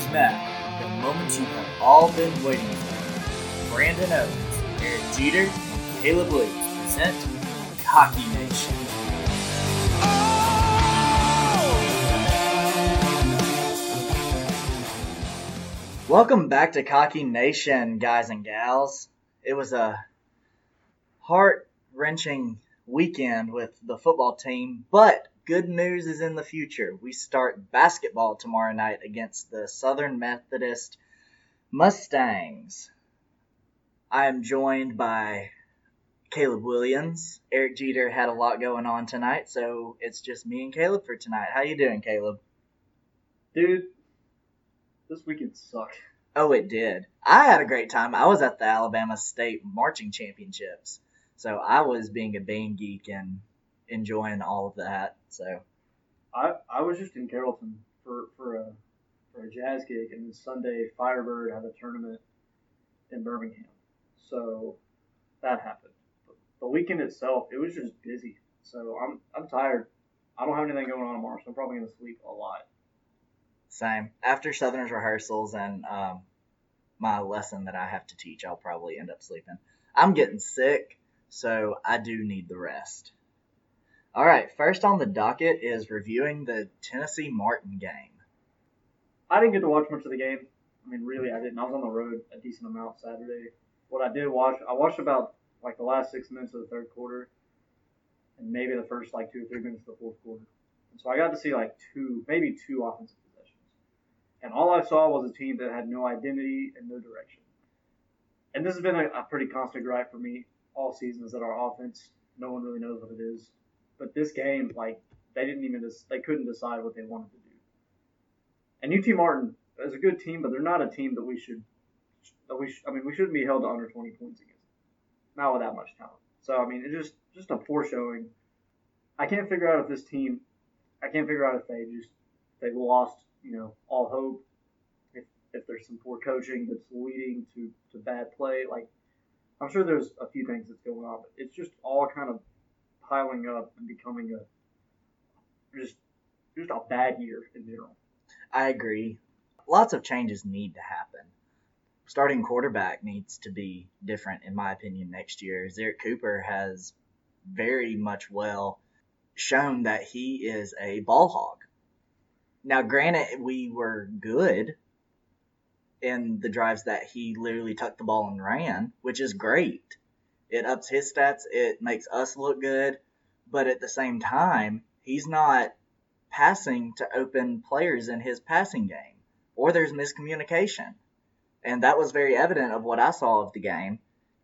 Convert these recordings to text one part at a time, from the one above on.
And now, the moment you have all been waiting for. Brandon Owens, Eric Jeter, and Caleb Williams present Cocky Nation. Welcome back to Cocky Nation, guys and gals. It was a heart wrenching weekend with the football team, but good news is in the future. We start basketball tomorrow night against the Southern Methodist Mustangs. I am joined by Caleb Williams. Eric Jeter had a lot going on tonight, so it's just me and Caleb for tonight. How you doing, Caleb? Dude, this weekend sucked. Oh, it did. I had a great time. I was at the Alabama State Marching Championships. So I was being a band geek and enjoying all of that. So I I was just in Carrollton for for a for a jazz gig, and then Sunday Firebird had a tournament in Birmingham, so that happened. But the weekend itself, it was just busy. So I'm I'm tired. I don't have anything going on tomorrow, so I'm probably gonna sleep a lot. Same. After Southerners rehearsals and um, my lesson that I have to teach, I'll probably end up sleeping. I'm getting sick, so I do need the rest. All right, first on the docket is reviewing the Tennessee Martin game. I didn't get to watch much of the game. I mean, really, I didn't. I was on the road a decent amount Saturday. What I did watch, I watched about like the last six minutes of the third quarter, and maybe the first like two or three minutes of the fourth quarter. And so I got to see like two, maybe two offensive possessions. And all I saw was a team that had no identity and no direction. And this has been a, a pretty constant gripe for me all season is that our offense, no one really knows what it is. But this game, like, they didn't even they couldn't decide what they wanted to do. And UT Martin is a good team, but they're not a team that we should that we sh- I mean we shouldn't be held to under 20 points against. Them. Not with that much talent. So I mean, it's just just a poor showing. I can't figure out if this team, I can't figure out if they just they lost you know all hope. If if there's some poor coaching that's leading to to bad play, like I'm sure there's a few things that's going on, but it's just all kind of piling up and becoming a just just a bad year in general. I agree. Lots of changes need to happen. Starting quarterback needs to be different, in my opinion, next year. Zerrick Cooper has very much well shown that he is a ball hog. Now, granted, we were good in the drives that he literally tucked the ball and ran, which is great. It ups his stats, it makes us look good, but at the same time, he's not passing to open players in his passing game, or there's miscommunication. And that was very evident of what I saw of the game.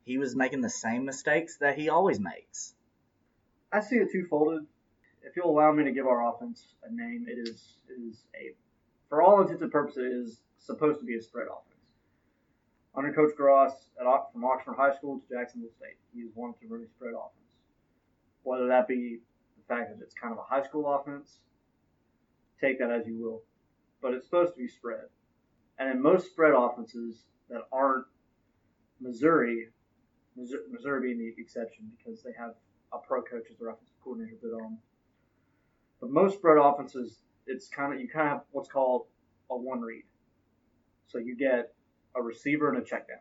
He was making the same mistakes that he always makes. I see it twofolded. If you'll allow me to give our offense a name, it is it is a, for all intents and purposes, it is supposed to be a spread offense. Under Coach Grass at, from Oxford High School to Jacksonville State, he has wanted to a spread offense. Whether that be the fact that it's kind of a high school offense, take that as you will. But it's supposed to be spread. And in most spread offenses that aren't Missouri, Missouri being the exception because they have a pro coach as their offensive coordinator, but um, but most spread offenses, it's kind of you kind of have what's called a one read. So you get a receiver and a check down.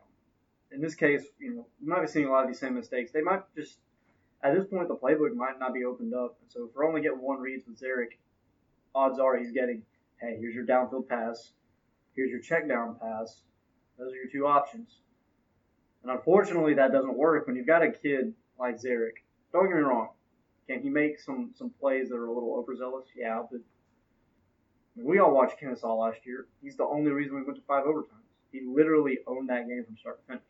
In this case, you know, might be seeing a lot of these same mistakes. They might just at this point the playbook might not be opened up. So if we're only getting one reads with Zerrick, odds are he's getting, hey, here's your downfield pass, here's your check down pass. Those are your two options. And unfortunately, that doesn't work when you've got a kid like Zerrick. Don't get me wrong. Can he make some some plays that are a little overzealous? Yeah, but we all watched Kennesaw last year. He's the only reason we went to five overtimes. He literally owned that game from start to finish.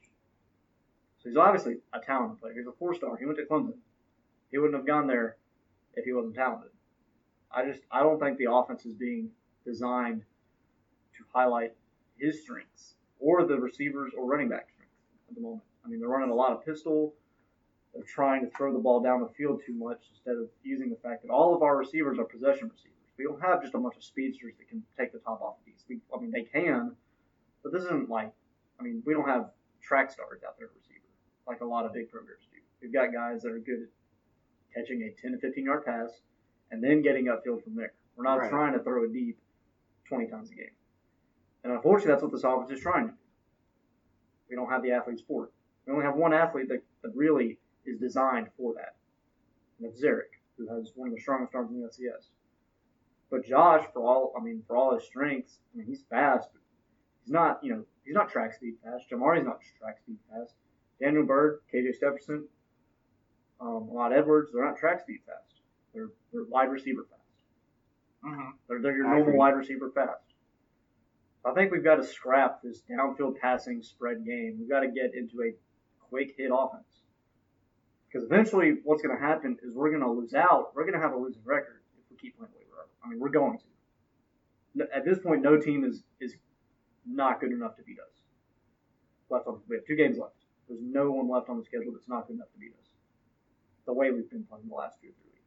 So he's obviously a talented player. He's a four star. He went to Clemson. He wouldn't have gone there if he wasn't talented. I just I don't think the offense is being designed to highlight his strengths or the receivers or running back strengths at the moment. I mean, they're running a lot of pistol. They're trying to throw the ball down the field too much instead of using the fact that all of our receivers are possession receivers. We don't have just a bunch of speedsters that can take the top off of these. We, I mean, they can, but this isn't like, I mean, we don't have track stars out there at receiver like a lot of big programs do. We've got guys that are good at catching a 10 to 15 yard pass and then getting upfield from there. We're not Right. trying to throw it deep 20 times a game. And unfortunately, that's what this offense is trying to do. We don't have the athlete sport. We only have one athlete that, that really is designed for that. And that's Zerrick, who has one of the strongest arms in the FCS. But Josh, for all I mean, for all his strengths, I mean, he's fast, but he's not, you know, he's not track speed fast. Jamari's not track speed fast. Daniel Bird, KJ Stepherson, um, Ahmad Edwards, they're not track speed fast. They're they're wide receiver fast. Mm-hmm. They're, they're your I normal agree. wide receiver fast. I think we've got to scrap this downfield passing spread game. We've got to get into a quick hit offense. Because eventually, what's going to happen is we're going to lose out. We're going to have a losing record if we keep playing the way we're. I mean, we're going to. At this point, no team is is not good enough to beat us. Left on, we have two games left. There's no one left on the schedule that's not good enough to beat us. The way we've been playing the last two or three weeks.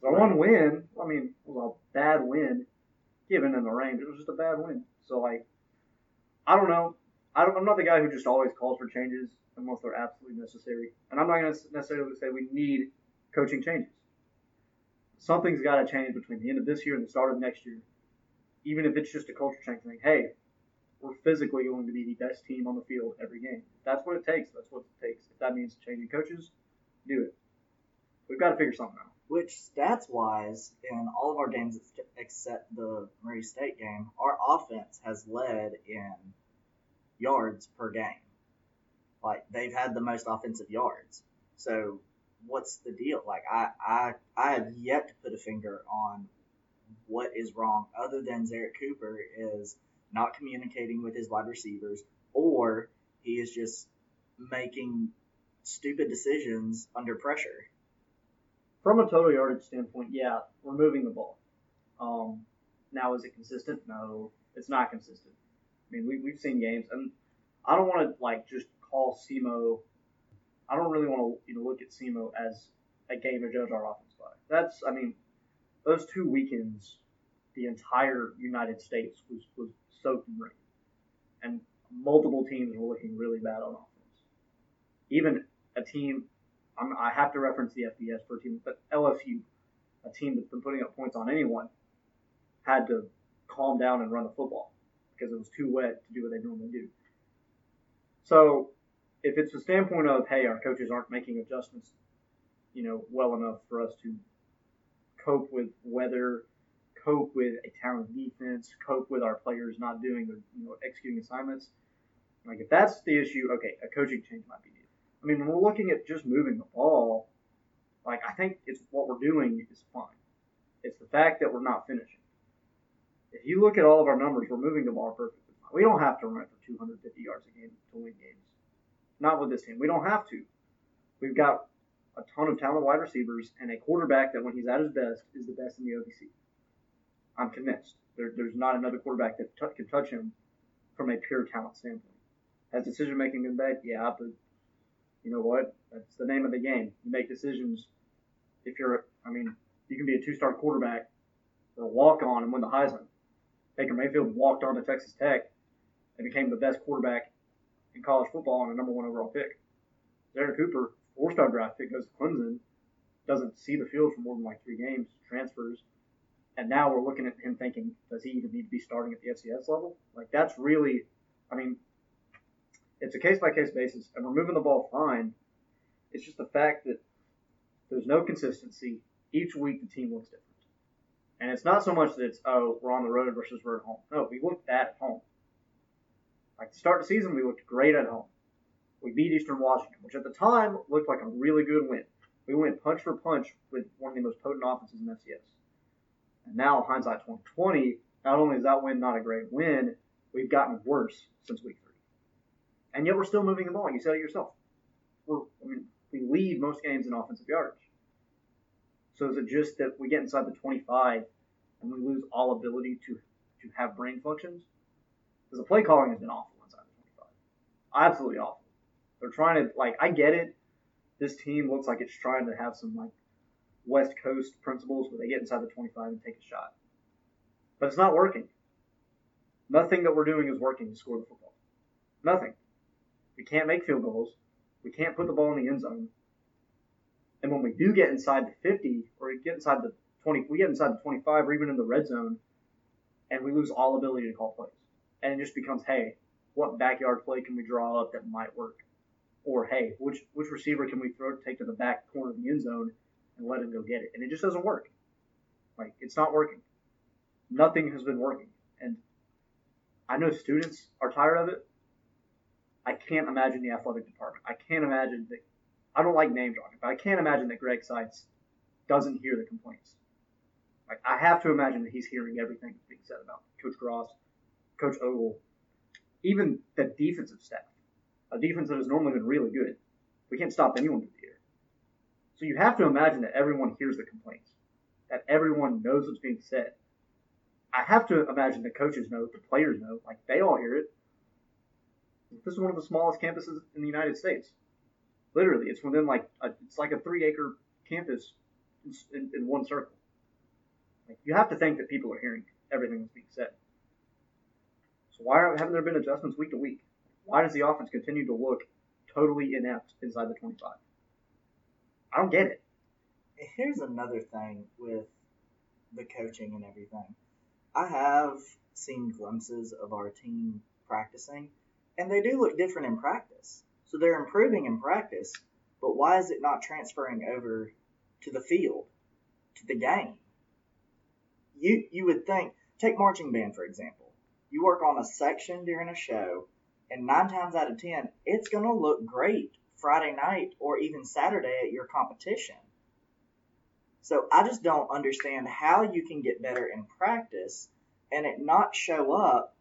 So one win, I mean, it was a bad win, given in the range. It was just a bad win. So like, I don't know. I don't, I'm not the guy who just always calls for changes unless they're absolutely necessary. And I'm not going to necessarily say we need coaching changes. Something's got to change between the end of this year and the start of next year. Even if it's just a culture change thing. Hey, we're physically going to be the best team on the field every game. That's what it takes. That's what it takes. If that means changing coaches, do it. We've got to figure something out. Which stats wise, in all of our games except the Murray State game, our offense has led in yards per game. Like they've had the most offensive yards. So what's the deal? Like I I I have yet to put a finger on what is wrong other than Zerrick Cooper is not communicating with his wide receivers or he is just making stupid decisions under pressure. From a total yardage standpoint, yeah, we're moving the ball. Um, now, is it consistent? No, it's not consistent. I mean, we, we've seen games, and I don't want to like just call SEMO. I don't really want to you know look at SEMO as a game to judge our offense by. That's, I mean, those two weekends, the entire United States was was soaked in rain, and multiple teams were looking really bad on offense. Even a team I'm, I have to reference the FBS for a team, but LSU, a team that's been putting up points on anyone, had to calm down and run the football because it was too wet to do what they normally do. So, if it's a standpoint of hey, our coaches aren't making adjustments, you know, well enough for us to cope with weather, cope with a talented defense, cope with our players not doing you know, executing assignments. Like if that's the issue, okay, a coaching change might be needed. I mean, when we're looking at just moving the ball, like I think it's what we're doing is fine. It's the fact that we're not finishing. If you look at all of our numbers, we're moving the ball perfectly fine. We don't have to run it for 250 yards a game to win games. Not with this team. We don't have to. We've got a ton of talented wide receivers and a quarterback that, when he's at his best, is the best in the OVC. I'm convinced. There, there's not another quarterback that t- can touch him from a pure talent standpoint. Has decision making been bad? Yeah, but you know what? That's the name of the game. You make decisions. If you're, I mean, you can be a two-star quarterback or a walk-on and win the Heisman. Baker Mayfield walked on to Texas Tech and became the best quarterback in college football and a number one overall pick. Derek Cooper, four-star draft pick, goes to Clemson, doesn't see the field for more than like three games, transfers, and now we're looking at him thinking, does he even need to be starting at the FCS level? Like that's really, I mean, it's a case by case basis, and we're moving the ball fine. It's just the fact that there's no consistency. Each week the team looks different. And it's not so much that it's, oh, we're on the road versus we're at home. No, we looked at home. Like to start of the season, we looked great at home. We beat Eastern Washington, which at the time looked like a really good win. We went punch for punch with one of the most potent offenses in FCS. And now, hindsight 2020, not only is that win not a great win, we've gotten worse since week three. And yet we're still moving the ball. You said it yourself. We're, I mean, we lead most games in offensive yardage. So is it just that we get inside the 25 and we lose all ability to, to have brain functions? Because the play calling has been awful inside the 25. Absolutely awful. They're trying to, like, I get it. This team looks like it's trying to have some, like, West Coast principles where they get inside the 25 and take a shot. But it's not working. Nothing that we're doing is working to score the football. Nothing. We can't make field goals. We can't put the ball in the end zone. And when we do get inside the 50 or get inside the 20, we get inside the 25 or even in the red zone, and we lose all ability to call plays. and it just becomes, hey, what backyard play can we draw up that might work? Or hey, which which receiver can we throw take to the back corner of the end zone and let him go get it? And it just doesn't work. Like it's not working. Nothing has been working. And I know students are tired of it. I can't imagine the athletic department. I can't imagine that. I don't like name dropping, but I can't imagine that Greg Seitz doesn't hear the complaints. Like I have to imagine that he's hearing everything that's being said about Coach Grass, Coach Ogle, even the defensive staff, a defense that has normally been really good. We can't stop anyone from here. So you have to imagine that everyone hears the complaints, that everyone knows what's being said. I have to imagine the coaches know, the players know, like they all hear it. This is one of the smallest campuses in the United States. Literally, it's within like a, it's like a three acre campus in, in one circle. Like, you have to think that people are hearing everything that's being said. So why haven't there been adjustments week to week? Why does the offense continue to look totally inept inside the 25? I don't get it. Here's another thing with the coaching and everything. I have seen glimpses of our team practicing, and they do look different in practice. So they're improving in practice, but why is it not transferring over to the field, to the game? You you would think take marching band for example. You work on a section during a show, and nine times out of ten, it's gonna look great Friday night or even Saturday at your competition. So I just don't understand how you can get better in practice and it not show up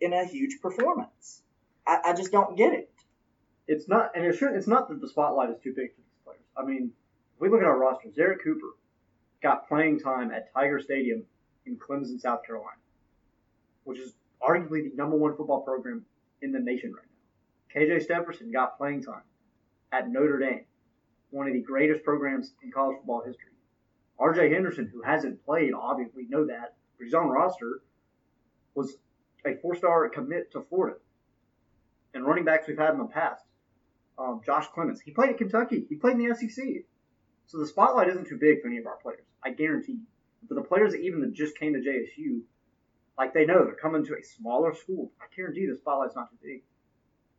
in a huge performance. I, I just don't get it. It's not, and it should, it's not that the spotlight is too big for these players. I mean, if we look at our roster, Zerrick Cooper got playing time at Tiger Stadium in Clemson, South Carolina, which is arguably the number one football program in the nation right now. KJ Stepherson got playing time at Notre Dame, one of the greatest programs in college football history. RJ Henderson, who hasn't played, obviously know that, but he's on roster, was a four-star commit to Florida. And running backs we've had in the past, um, Josh Clemons, he played at Kentucky. He played in the SEC. So the spotlight isn't too big for any of our players. I guarantee you. For the players that even that just came to JSU, like they know they're coming to a smaller school. I guarantee the spotlight's not too big.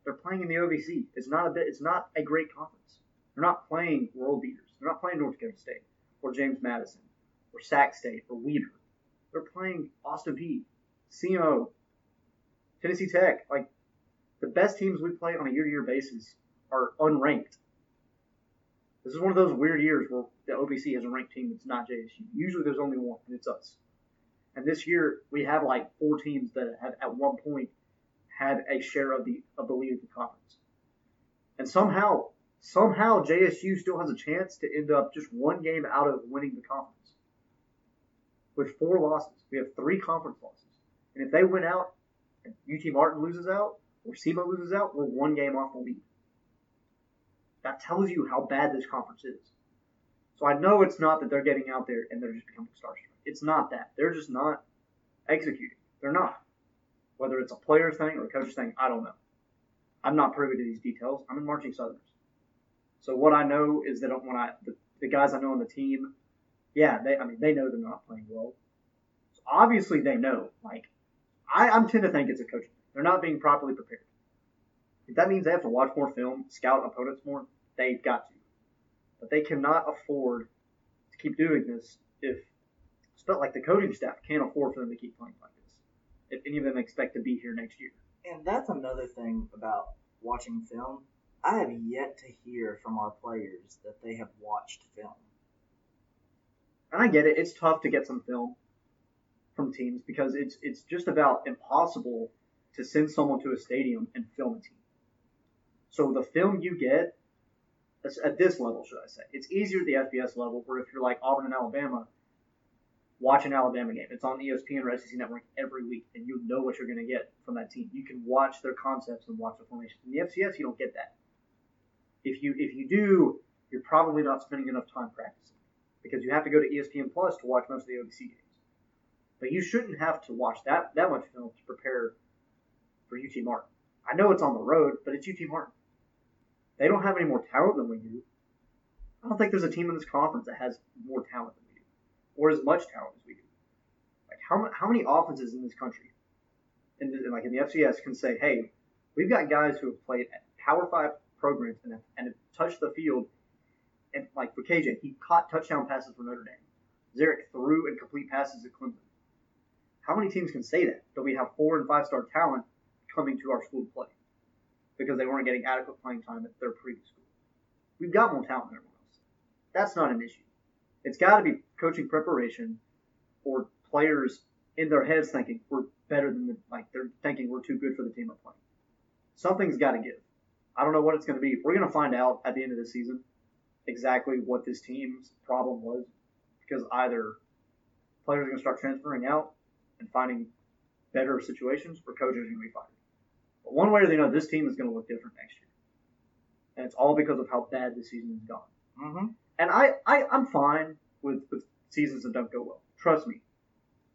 They're playing in the OVC. It's not a bit. It's not a great conference. They're not playing world beaters. They're not playing North Dakota State or James Madison or Sac State or Weber. They're playing Austin Peay, SEMO, Tennessee Tech. Like the best teams we play on a year-to-year basis are unranked. This is one of those weird years where the OVC has a ranked team that's not JSU. Usually there's only one, and it's us. And this year we have like four teams that have at one point had a share of the of the lead of the conference. And somehow, somehow JSU still has a chance to end up just one game out of winning the conference. With four losses. We have three conference losses. And if they win out and UT Martin loses out, or SEMO loses out, we're one game off the lead. That tells you how bad this conference is. So I know it's not that they're getting out there and they're just becoming starstruck. It's not that. They're just not executing. They're not. Whether it's a player thing or a coach thing, I don't know. I'm not privy to these details. I'm in Marching Southerners. So what I know is that when I the, the guys I know on the team, yeah, they I mean they know they're not playing well. So obviously they know. Like I, I tend to think it's a thing. They're not being properly prepared. If that means they have to watch more film, scout opponents more, they've got to. But they cannot afford to keep doing this if it's not like the coaching staff can't afford for them to keep playing like this. If any of them expect to be here next year. And that's another thing about watching film. I have yet to hear from our players that they have watched film. And I get it, it's tough to get some film from teams because it's it's just about impossible to send someone to a stadium and film a team. So the film you get at this level, should I say, it's easier at the FBS level, where if you're like Auburn and Alabama, watch an Alabama game. It's on ESPN or SEC Network every week, and you know what you're going to get from that team. You can watch their concepts and watch the formation. In the FCS, you don't get that. If you if you do, you're probably not spending enough time practicing because you have to go to ESPN Plus to watch most of the OVC games. But you shouldn't have to watch that that much film to prepare for UT Martin. I know it's on the road, but it's UT Martin. They don't have any more talent than we do. I don't think there's a team in this conference that has more talent or as much talent as we do. Like how how many offenses in this country in the, like in the FCS can say, hey, we've got guys who have played at Power Five programs and have, and have touched the field. And like for KJ, he caught touchdown passes for Notre Dame. Zerrick threw and complete passes at Clemson. How many teams can say that? That we have four and five star talent coming to our school to play because they weren't getting adequate playing time at their previous school. We've got more talent than everyone else. That's not an issue. It's got to be coaching preparation or players in their heads thinking we're better than the, like they're thinking we're too good for the team we're playing. Something's got to give. I don't know what it's going to be. We're going to find out at the end of the season exactly what this team's problem was because either players are going to start transferring out and finding better situations or coaches are going to be fired. But one way or the other, this team is going to look different next year. And it's all because of how bad the season has gone. Mm-hmm. And I, I, I'm fine with, with seasons that don't go well. Trust me.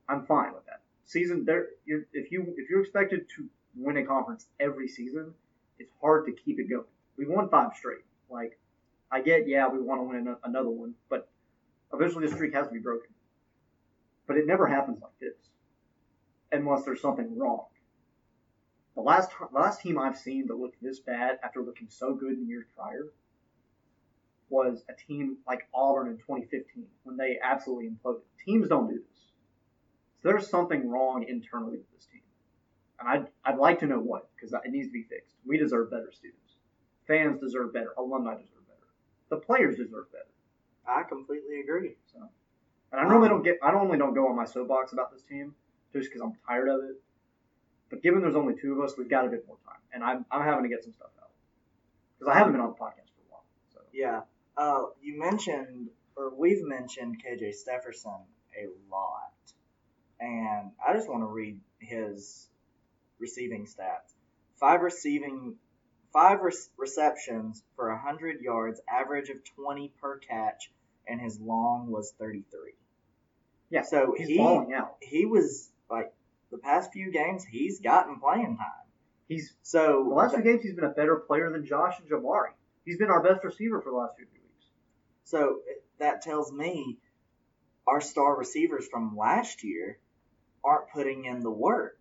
I'm fine with that. Season there, if you if you're expected to win a conference every season, it's hard to keep it going. We've won five straight. Like, I get, yeah, we want to win another one, but eventually the streak has to be broken. But it never happens like this, unless there's something wrong. The last last team I've seen that looked this bad after looking so good in years prior was a team like Auburn in 2015 when they absolutely imploded. Teams don't do this. So there's something wrong internally with this team. And I'd, I'd like to know what, because it needs to be fixed. We deserve better students. Fans deserve better. Alumni deserve better. The players deserve better. I completely agree. So, and I normally um, don't get, I normally don't go on my soapbox about this team just because I'm tired of it. But given there's only two of us, we've got a bit more time, and I'm, I'm having to get some stuff out because I haven't been on the podcast for a while. So yeah, uh, you mentioned or we've mentioned KJ Stepherson a lot, and I just want to read his receiving stats. Five receiving, five re- receptions for 100 yards, average of 20 per catch, and his long was 33. Yeah, so he's he balling out. he was like the past few games he's gotten playing time. He's So the last few games he's been a better player than Josh and Jamari. He's been our best receiver for the last few weeks. So that tells me our star receivers from last year aren't putting in the work.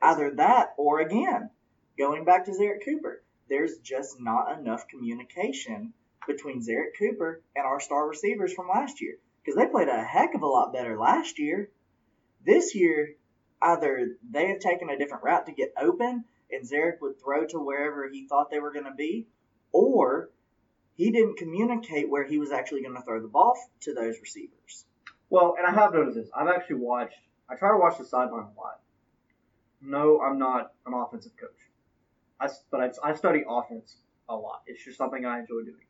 Either that or again, going back to Zerrick Cooper, there's just not enough communication between Zerrick Cooper and our star receivers from last year because they played a heck of a lot better last year. This year, either they have taken a different route to get open and Zerrick would throw to wherever he thought they were going to be, or he didn't communicate where he was actually going to throw the ball to those receivers. Well, and I have noticed this. I've actually watched. I try to watch the sideline a lot. No, I'm not an offensive coach. I, but I, I study offense a lot. It's just something I enjoy doing.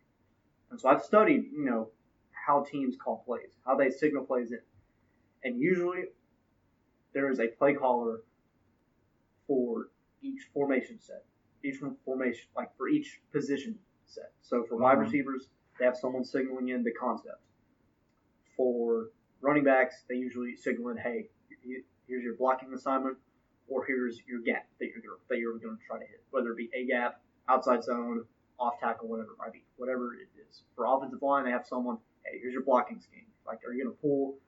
And so I've studied, you know, how teams call plays, how they signal plays in. And usually there is a play caller for each formation set, each formation, like for each position set. So for wide Mhm. receivers, they have someone signaling in the concept. For running backs, they usually signal in, hey, here's your blocking assignment, or here's your gap that you're gonna, that you're going to try to hit, whether it be a gap, outside zone, off tackle, whatever it might be, whatever it is. For offensive line, they have someone, hey, here's your blocking scheme. Like, are you going to pull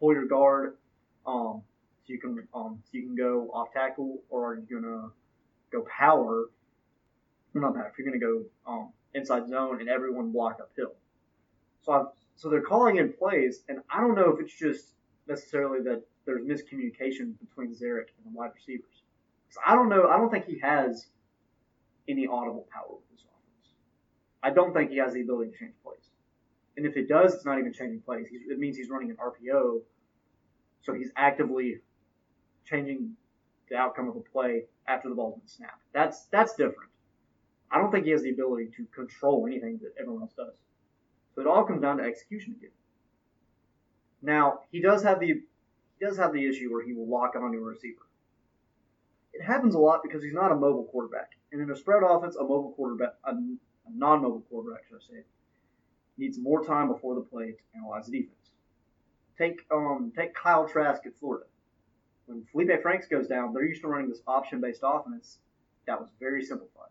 pull your guard, um, so you can um, so you can go off tackle, or are you going to go power? Well, not power. If you're going to go um, inside zone and everyone block uphill. So I've, so they're calling in plays, and I don't know if it's just necessarily that there's miscommunication between Zerrick and the wide receivers. I don't know. I don't think he has any audible power with this offense. I don't think he has the ability to change plays. And if it does, it's not even changing plays. He's, it means he's running an RPO, so he's actively changing the outcome of a play after the ball's been snapped. That's that's different. I don't think he has the ability to control anything that everyone else does. So it all comes down to execution again. Now he does have the he does have the issue where he will lock onto a receiver. It happens a lot because he's not a mobile quarterback, and in a spread offense, a mobile quarterback, a, a non-mobile quarterback, should I say, needs more time before the play to analyze the defense. Take um take Kyle Trask at Florida. When Felipe Franks goes down, they're used to running this option-based offense that was very simplified,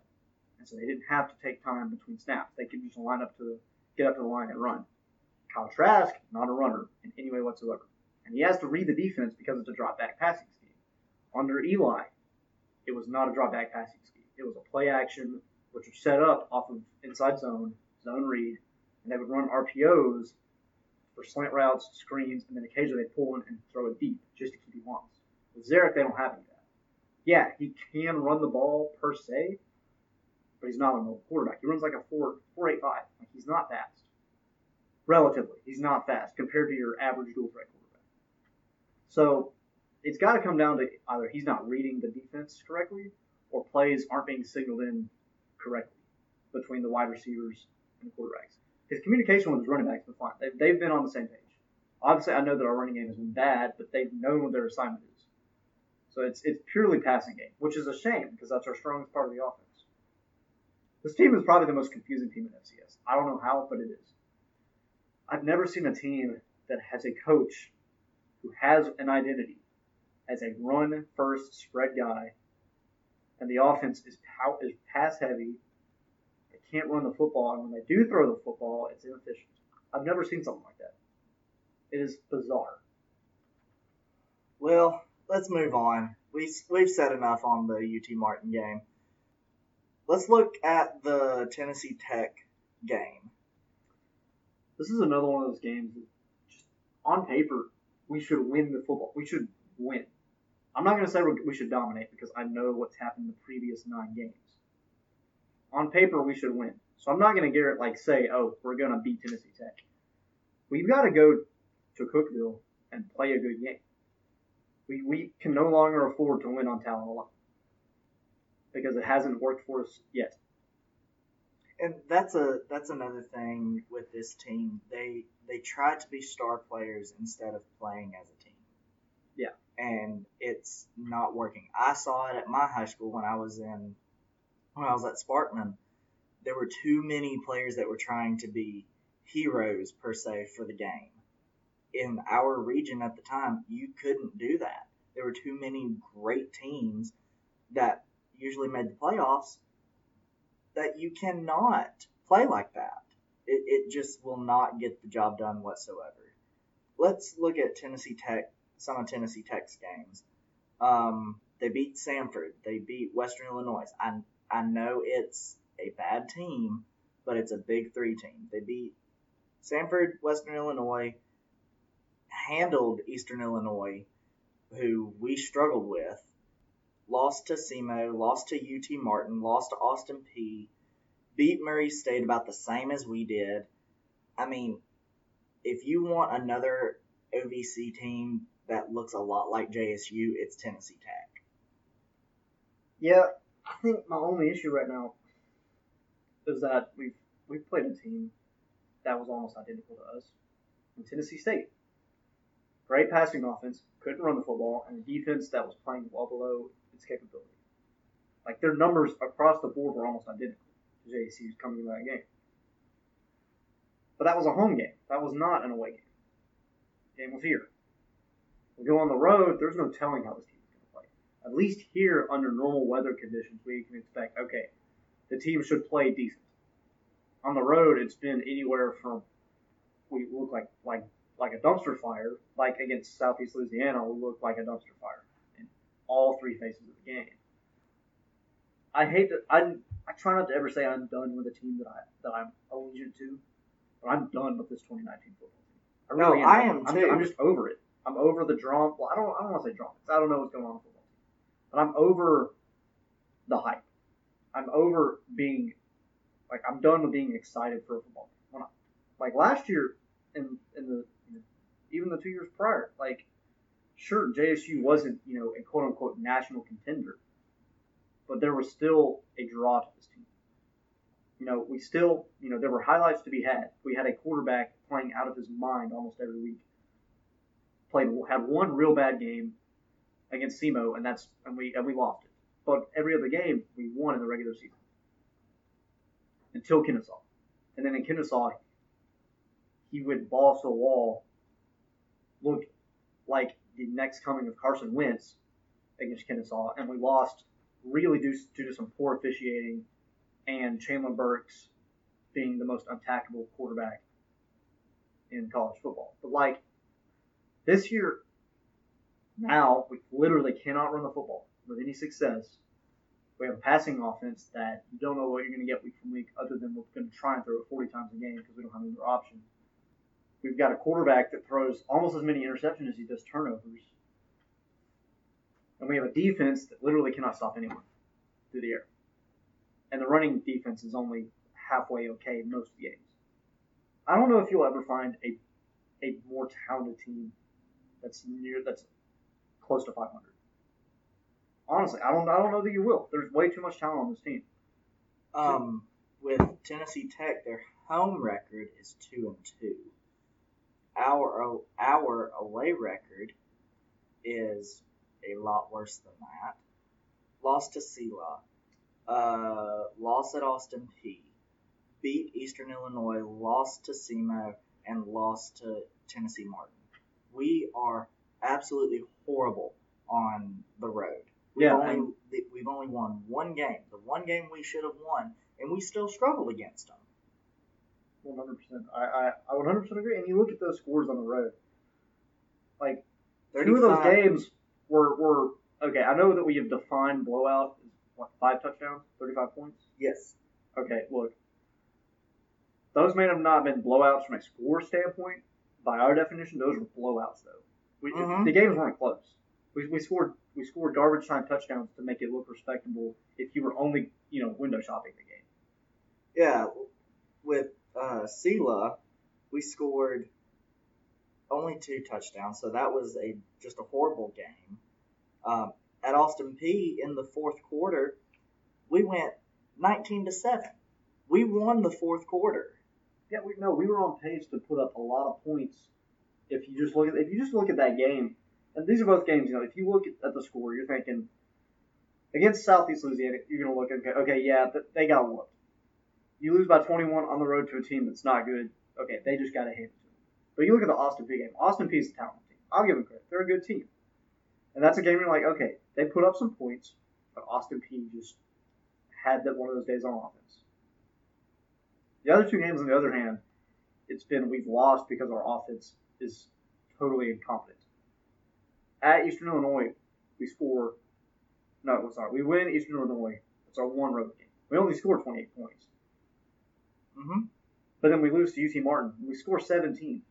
and so they didn't have to take time between snaps. They could just line up to get up to the line and run. Kyle Trask, not a runner in any way whatsoever. And he has to read the defense because it's a drop back passing scheme. Under Eli, it was not a drop back passing scheme. It was a play action, which was set up off of inside zone, zone read, and they would run RPOs for slant routes, screens, and then occasionally they pull in and throw it deep just to keep you honest. With Zerrick, they don't have any of that. Yeah, he can run the ball per se, but he's not a mobile quarterback. He runs like a four four eight five. Like he's not fast. Relatively, he's not fast compared to your average dual threat quarterback. So it's got to come down to either he's not reading the defense correctly, or plays aren't being signaled in correctly between the wide receivers and the quarterbacks. His communication with his running backs has been fine. They've, they've been on the same page. Obviously, I know that our running game has been bad, but they've known what their assignment is. So it's it's purely passing game, which is a shame because that's our strongest part of the offense. This team is probably the most confusing team in FCS. I don't know how, but it is. I've never seen a team that has a coach who has an identity as a run first spread guy, and the offense is pow- is pass heavy. They can't run the football, and when they do throw the football, it's inefficient. I've never seen something like that. It is bizarre. Well, let's move on. We we've said enough on the UT Martin game. Let's look at the Tennessee Tech game. This is another one of those games just on paper we should win the football. We should win. I'm not going to say we should dominate because I know what's happened in the previous nine games. On paper, we should win. So I'm not going to get it like say, oh, we're going to beat Tennessee Tech. We've got to go to Cookeville and play a good game. We, we can no longer afford to win on talent alone because it hasn't worked for us yet. And that's a that's another thing with this team. They they try to be star players instead of playing as a team. Yeah. And it's not working. I saw it at my high school when I was in when I was at Spartan. There were too many players that were trying to be heroes per se for the game. In our region at the time, you couldn't do that. There were too many great teams that usually made the playoffs that you cannot play like that. It, it just will not get the job done whatsoever. Let's look at Tennessee Tech, some of Tennessee Tech's games. Um, they beat Samford. They beat Western Illinois. I, I know it's a bad team, but it's a big three team. They beat Samford, Western Illinois, handled Eastern Illinois, who we struggled with, lost to SEMO, lost to UT Martin, lost to Austin Peay, beat Murray State about the same as we did. I mean, if you want another OVC team that looks a lot like JSU, it's Tennessee Tech. Yeah, I think my only issue right now is that we've we've played a team that was almost identical to us in Tennessee State. Great passing offense, couldn't run the football, and a defense that was playing well below capability. Like their numbers across the board were almost identical to JSU's coming into that game. But that was a home game. That was not an away game. The game was here. We go on the road, there's no telling how this team is going to play. At least here, under normal weather conditions, we can expect, okay, the team should play decent. On the road, it's been anywhere from we look like like like a dumpster fire, like against Southeast Louisiana, we look like a dumpster fire all three phases of the game. I hate to I I try not to ever say I'm done with a team that I that I'm allegiant to, but I'm done with this 2019 football team. I No, really I am. am I'm, too. I'm just over it. I'm over the drama. Well, I don't I don't want to say drama. I don't know what's going on with football team, but I'm over the hype. I'm over being like I'm done with being excited for a football game. When I, like last year, in in the you know, even the two years prior, like sure JSU wasn't you know a quote unquote national contender, but there was still a draw to this team. You know, we still you know there were highlights to be had. We had a quarterback playing out of his mind almost every week. Played had one real bad game against SEMO, and that's and we and we lost it. But every other game we won in the regular season until Kennesaw, and then in Kennesaw he balls to the wall, looked like the next coming of Carson Wentz against Kennesaw, and we lost really due, due to some poor officiating and Chandler Burks being the most untackable quarterback in college football. But like this year, now we literally cannot run the football with any success We have a passing offense that you don't know what you're going to get week from week, other than we're going to try and throw it 40 times a game because we don't have another option. We've got a quarterback that throws almost as many interceptions as he does turnovers. And we have a defense that literally cannot stop anyone through the air. And the running defense is only halfway okay in most games. I don't know if you'll ever find a a more talented team that's near that's close to 500. Honestly, I don't I don't know that you will. There's way too much talent on this team. Um, with Tennessee Tech, their home record is two and two. Our our away record is a lot worse than that. Lost to Selah, uh, lost at Austin Peay, beat Eastern Illinois, lost to SEMO, and lost to Tennessee Martin. We are absolutely horrible on the road. We've Yeah, only we've only won one game, the one game we should have won, and we still struggle against them. 100%. I, I, I 100% agree. And you look at those scores on the road. Like, two of those games were, were okay. I know that we have defined blowout as what five touchdowns, 35 points. Yes. Okay, look, those may have not been blowouts from a score standpoint. By our definition, those were blowouts, though. We, Mhm. The games weren't close. We, we scored we scored garbage time touchdowns to make it look respectable. If you were only you know window shopping the game. Yeah, with uh, Sela, we scored only two touchdowns, so that was a just a horrible game. Um, at Austin Peay in the fourth quarter, we went 19 to seven. We won the fourth quarter. Yeah, we no, we were on pace to put up a lot of points. If you just look at if you just look at that game, and these are both games. You know, if you look at, the score, you're thinking against Southeast Louisiana, you're gonna look okay, okay, yeah, they got whooped. You lose by 21 on the road to a team that's not good. Okay, they just got to hand to them. But you look at the Austin Peay game. Austin Peay is a talented team. I'll give them credit. They're a good team. And that's a game you're like, okay, they put up some points, but Austin Peay just had that one of those days on offense. The other two games, on the other hand, it's been we've lost because our offense is totally incompetent. At Eastern Illinois, we score. No, I'm sorry. We win Eastern Illinois. It's our one road game. We only score 28 points. Hmm But then we lose to UT Martin. We score 17.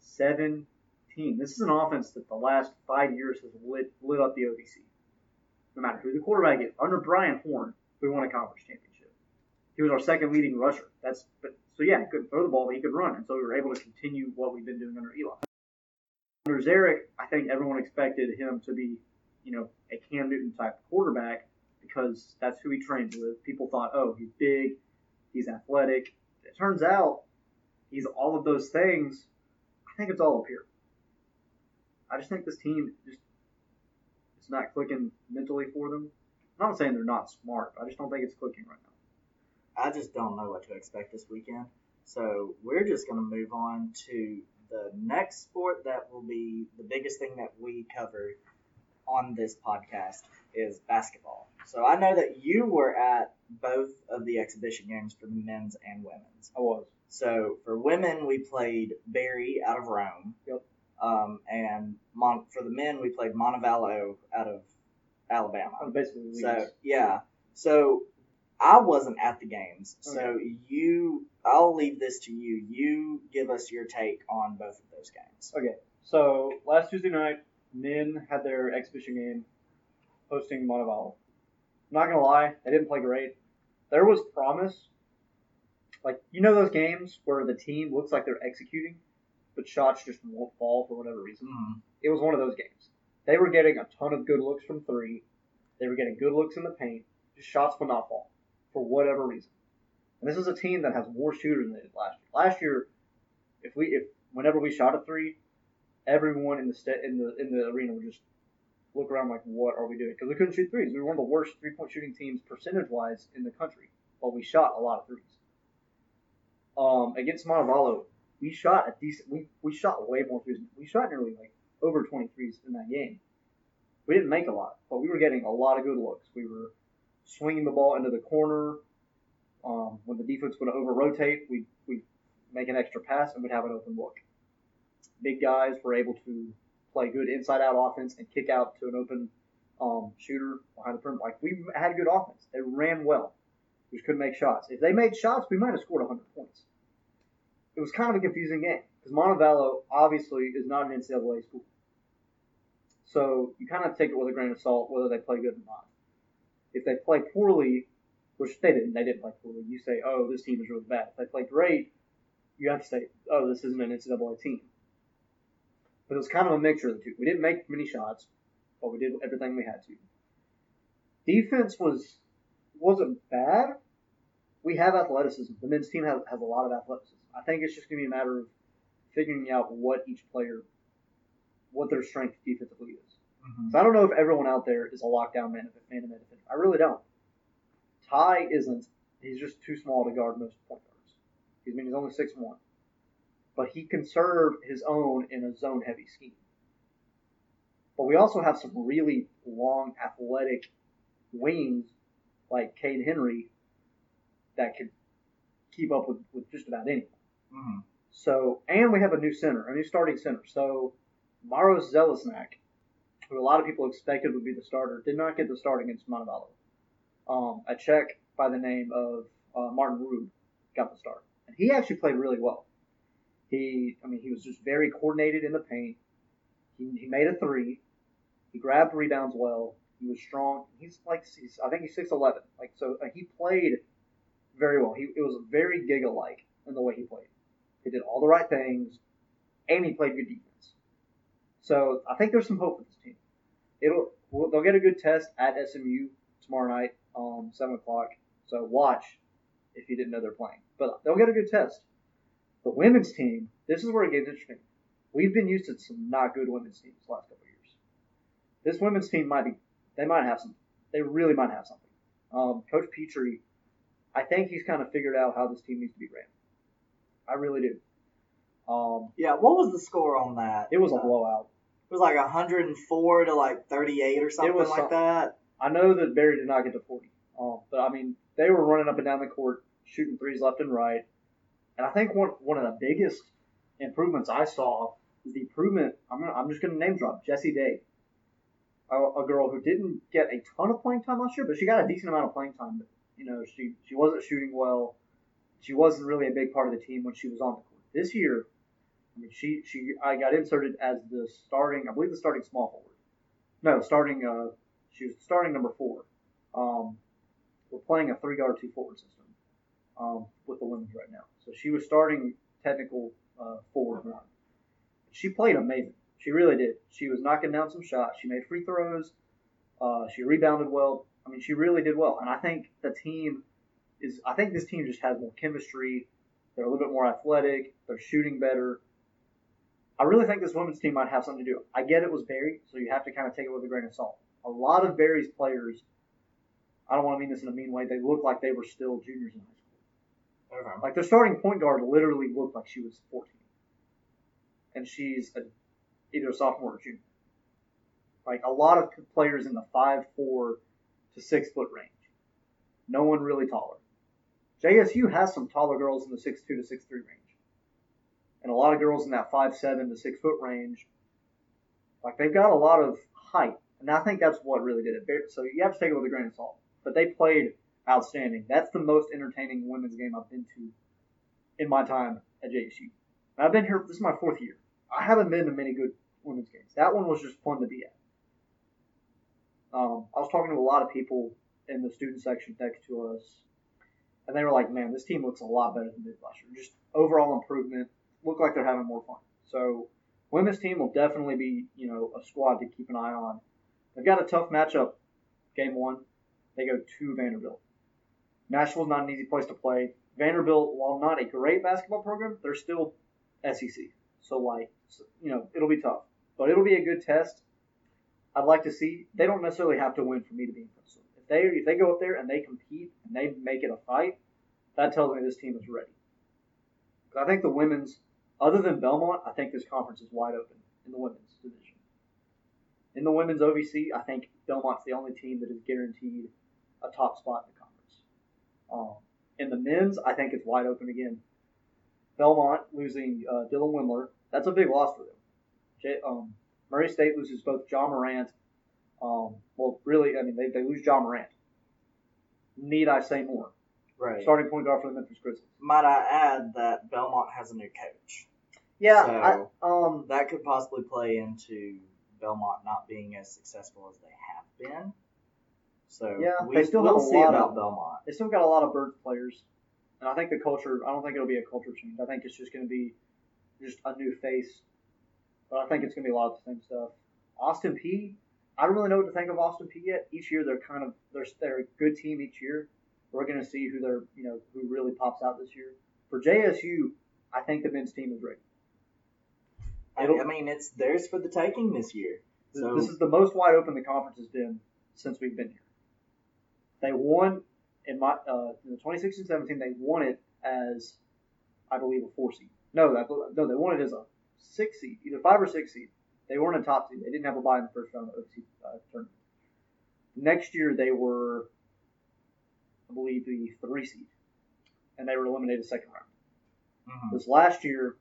17. This is an offense that the last five years has lit, lit up the OVC. No matter who the quarterback is. Under Brian Horn, we won a conference championship. He was our second leading rusher. That's but so yeah, he couldn't throw the ball, but he could run, and so we were able to continue what we've been doing under Eli. Under Zerrick, I think everyone expected him to be, you know, a Cam Newton type quarterback because that's who he trained with. People thought, oh, he's big, he's athletic. It turns out he's all of those things. I think it's all up here. I just think this team just it's not clicking mentally for them. I'm not saying they're not smart, I just don't think it's clicking right now. I just don't know what to expect this weekend. So we're just going to move on to the next sport that will be the biggest thing that we cover on this podcast is basketball. So I know that you were at both of the exhibition games for the men's and women's. I was. So for women, we played Berry out of Rome. Yep. Um, and Mon- for the men, we played Montevallo out of Alabama. I'm basically So yeah, so I wasn't at the games, so you, I'll leave this to you. You give us your take on both of those games. Okay, so last Tuesday night, men had their exhibition game hosting Montevallo. I'm Not gonna lie, they didn't play great. There was promise. Like you know those games where the team looks like they're executing, but shots just won't fall for whatever reason. Mm, It was one of those games. They were getting a ton of good looks from three. They were getting good looks in the paint. Just shots would not fall for whatever reason. And this is a team that has more shooters than they did last year. Last year, if we if whenever we shot a three, everyone in the sta- in the in the arena would just look around like, what are we doing? Because we couldn't shoot threes. We were one of the worst three point shooting teams percentage wise in the country, but we shot a lot of threes. Um, against Montevallo, we shot a decent. We, we shot way more threes. We shot nearly like over 20 threes in that game. We didn't make a lot, but we were getting a lot of good looks. We were swinging the ball into the corner. Um, when the defense would over rotate, we we make an extra pass and we'd have an open look. Big guys were able to play good inside out offense and kick out to an open um, shooter behind the perimeter. Like we had good offense. They ran well. We couldn't make shots. If they made shots, we might have scored 100 points. It was kind of a confusing game because Montevallo obviously is not an NCAA school. So you kind of take it with a grain of salt whether they play good or not. If they play poorly, which they didn't, they didn't play poorly. You say, oh, this team is really bad. If they play great, you have to say, oh, this isn't an NCAA team. But it was kind of a mixture of the two. We didn't make many shots, but we did everything we had to. Defense was wasn't bad. We have athleticism. The men's team has, has a lot of athleticism. I think it's just going to be a matter of figuring out what each player, what their strength defensively is. Mm-hmm. So I don't know if everyone out there is a lockdown man, man to man defender. I really don't. Ty isn't. He's just too small to guard most point guards. I mean, he's only six one, but he can serve his own in a zone heavy scheme. But we also have some really long, athletic wings like Cade Henry that could keep up with, with just about anyone. Mm-hmm. So, and we have a new center, a new starting center. So, Maros Zelesnak, who a lot of people expected would be the starter, did not get the start against Montevallo. Um, a Czech by the name of uh, Martin Rube got the start, and he actually played really well. He, I mean, he was just very coordinated in the paint. He, he made a three. He grabbed rebounds well. He was strong. He's like, he's, I think he's six eleven. Like so, uh, he played very well. He it was very Giga like in the way he played. He did all the right things, and he played good defense. So I think there's some hope for this team. It'll they'll get a good test at SMU tomorrow night, um, seven o'clock. So watch if you didn't know they're playing. But they'll get a good test. The women's team, this is where it gets interesting. We've been used to some not good women's teams the last couple of years. This women's team might be, they might have some, they really might have something. Um, Coach Pietri, I think he's kind of figured out how this team needs to be ran. I really do. Um, yeah, what was the score on that? It was a blowout. It was like 104 to like 38 or something like that. I know that Berry did not get to 40, um, but I mean they were running up and down the court, shooting threes left and right. And I think one one of the biggest improvements I saw is the improvement. I'm gonna, I'm just going to name drop Jessie Day, a, a, girl who didn't get a ton of playing time last year, but she got a decent amount of playing time. But you know she she wasn't shooting well she wasn't really a big part of the team when she was on the court. This year, I mean, she she I got inserted as the starting, I believe the starting small forward. No, starting. Uh, she was starting number four. Um, we're playing a three guard two forward system um, with the women's right now. So she was starting technical uh, forward one. She played amazing. She really did. She was knocking down some shots. She made free throws. Uh, she rebounded well. I mean, she really did well. And I think the team is I think this team just has more chemistry. They're a little bit more athletic. They're shooting better. I really think this women's team might have something to do. I get it was Berry, so you have to kind of take it with a grain of salt. A lot of Berry's players, I don't want to mean this in a mean way, they look like they were still juniors in high Like their starting point guard literally looked like she was 14, and she's a, either a sophomore or junior. Like a lot of players in the five four to six foot range. No one really taller. JSU has some taller girls in the six two to six three range. And a lot of girls in that five seven to 6 foot range. Like they've got a lot of height. And I think that's what really did it. So you have to take it with a grain of salt. But they played outstanding. That's the most entertaining women's game I've been to in my time at JSU. And I've been here, this is my fourth year. I haven't been to many good women's games. That one was just fun to be at. Um, I was talking to a lot of people in the student section next to us and they were like, "Man, this team looks a lot better than did last year. Just overall improvement. Look like they're having more fun." So, women's team will definitely be, you know, a squad to keep an eye on. They've got a tough matchup. Game one, they go to Vanderbilt. Nashville's not an easy place to play. Vanderbilt, while not a great basketball program, they're still SEC. So, like, you know, it'll be tough, but it'll be a good test. I'd like to see. They don't necessarily have to win for me to be impressed if they if they go up there and they compete and they make it a fight, that tells me this team is ready. But I think the women's, other than Belmont, I think this conference is wide open in the women's division. In the women's OVC, I think Belmont's the only team that is guaranteed a top spot. Um, in the men's, I think it's wide open again. Belmont losing uh, Dylan Windler, that's a big loss for them. um, Murray State loses both Ja Morant Um, well, really, I mean, they, they lose Ja Morant. Need I say more? Right. Starting point guard for the Memphis Grizzlies. Might I add that Belmont has a new coach. Yeah, So- I, um, That could possibly play into Belmont not being as successful as they have been. So Yeah, we, they still we'll have a see lot about of- Belmont. they still got a lot of bird players, and I think the culture. I don't think it'll be a culture change. I think it's just going to be just a new face. But I think it's going to be a lot of the same stuff. Austin Peay. I don't really know what to think of Austin Peay yet. Each year they're kind of they're they're a good team each year. We're going to see who they're you know who really pops out this year. For JSU, I think the men's team is ready. I, I mean, it's theirs for the taking this year. So This is the most wide open the conference has been since we've been here. They won in my uh, in the 2016-17. They won it as, I believe, a four seed. No, that, no, they won it as a six seed, either five or six seed. They weren't a top seed. They didn't have a bye in the first round of the OC uh, tournament. Next year they were, I believe, the three seed, and they were eliminated second round. mhm, This last year,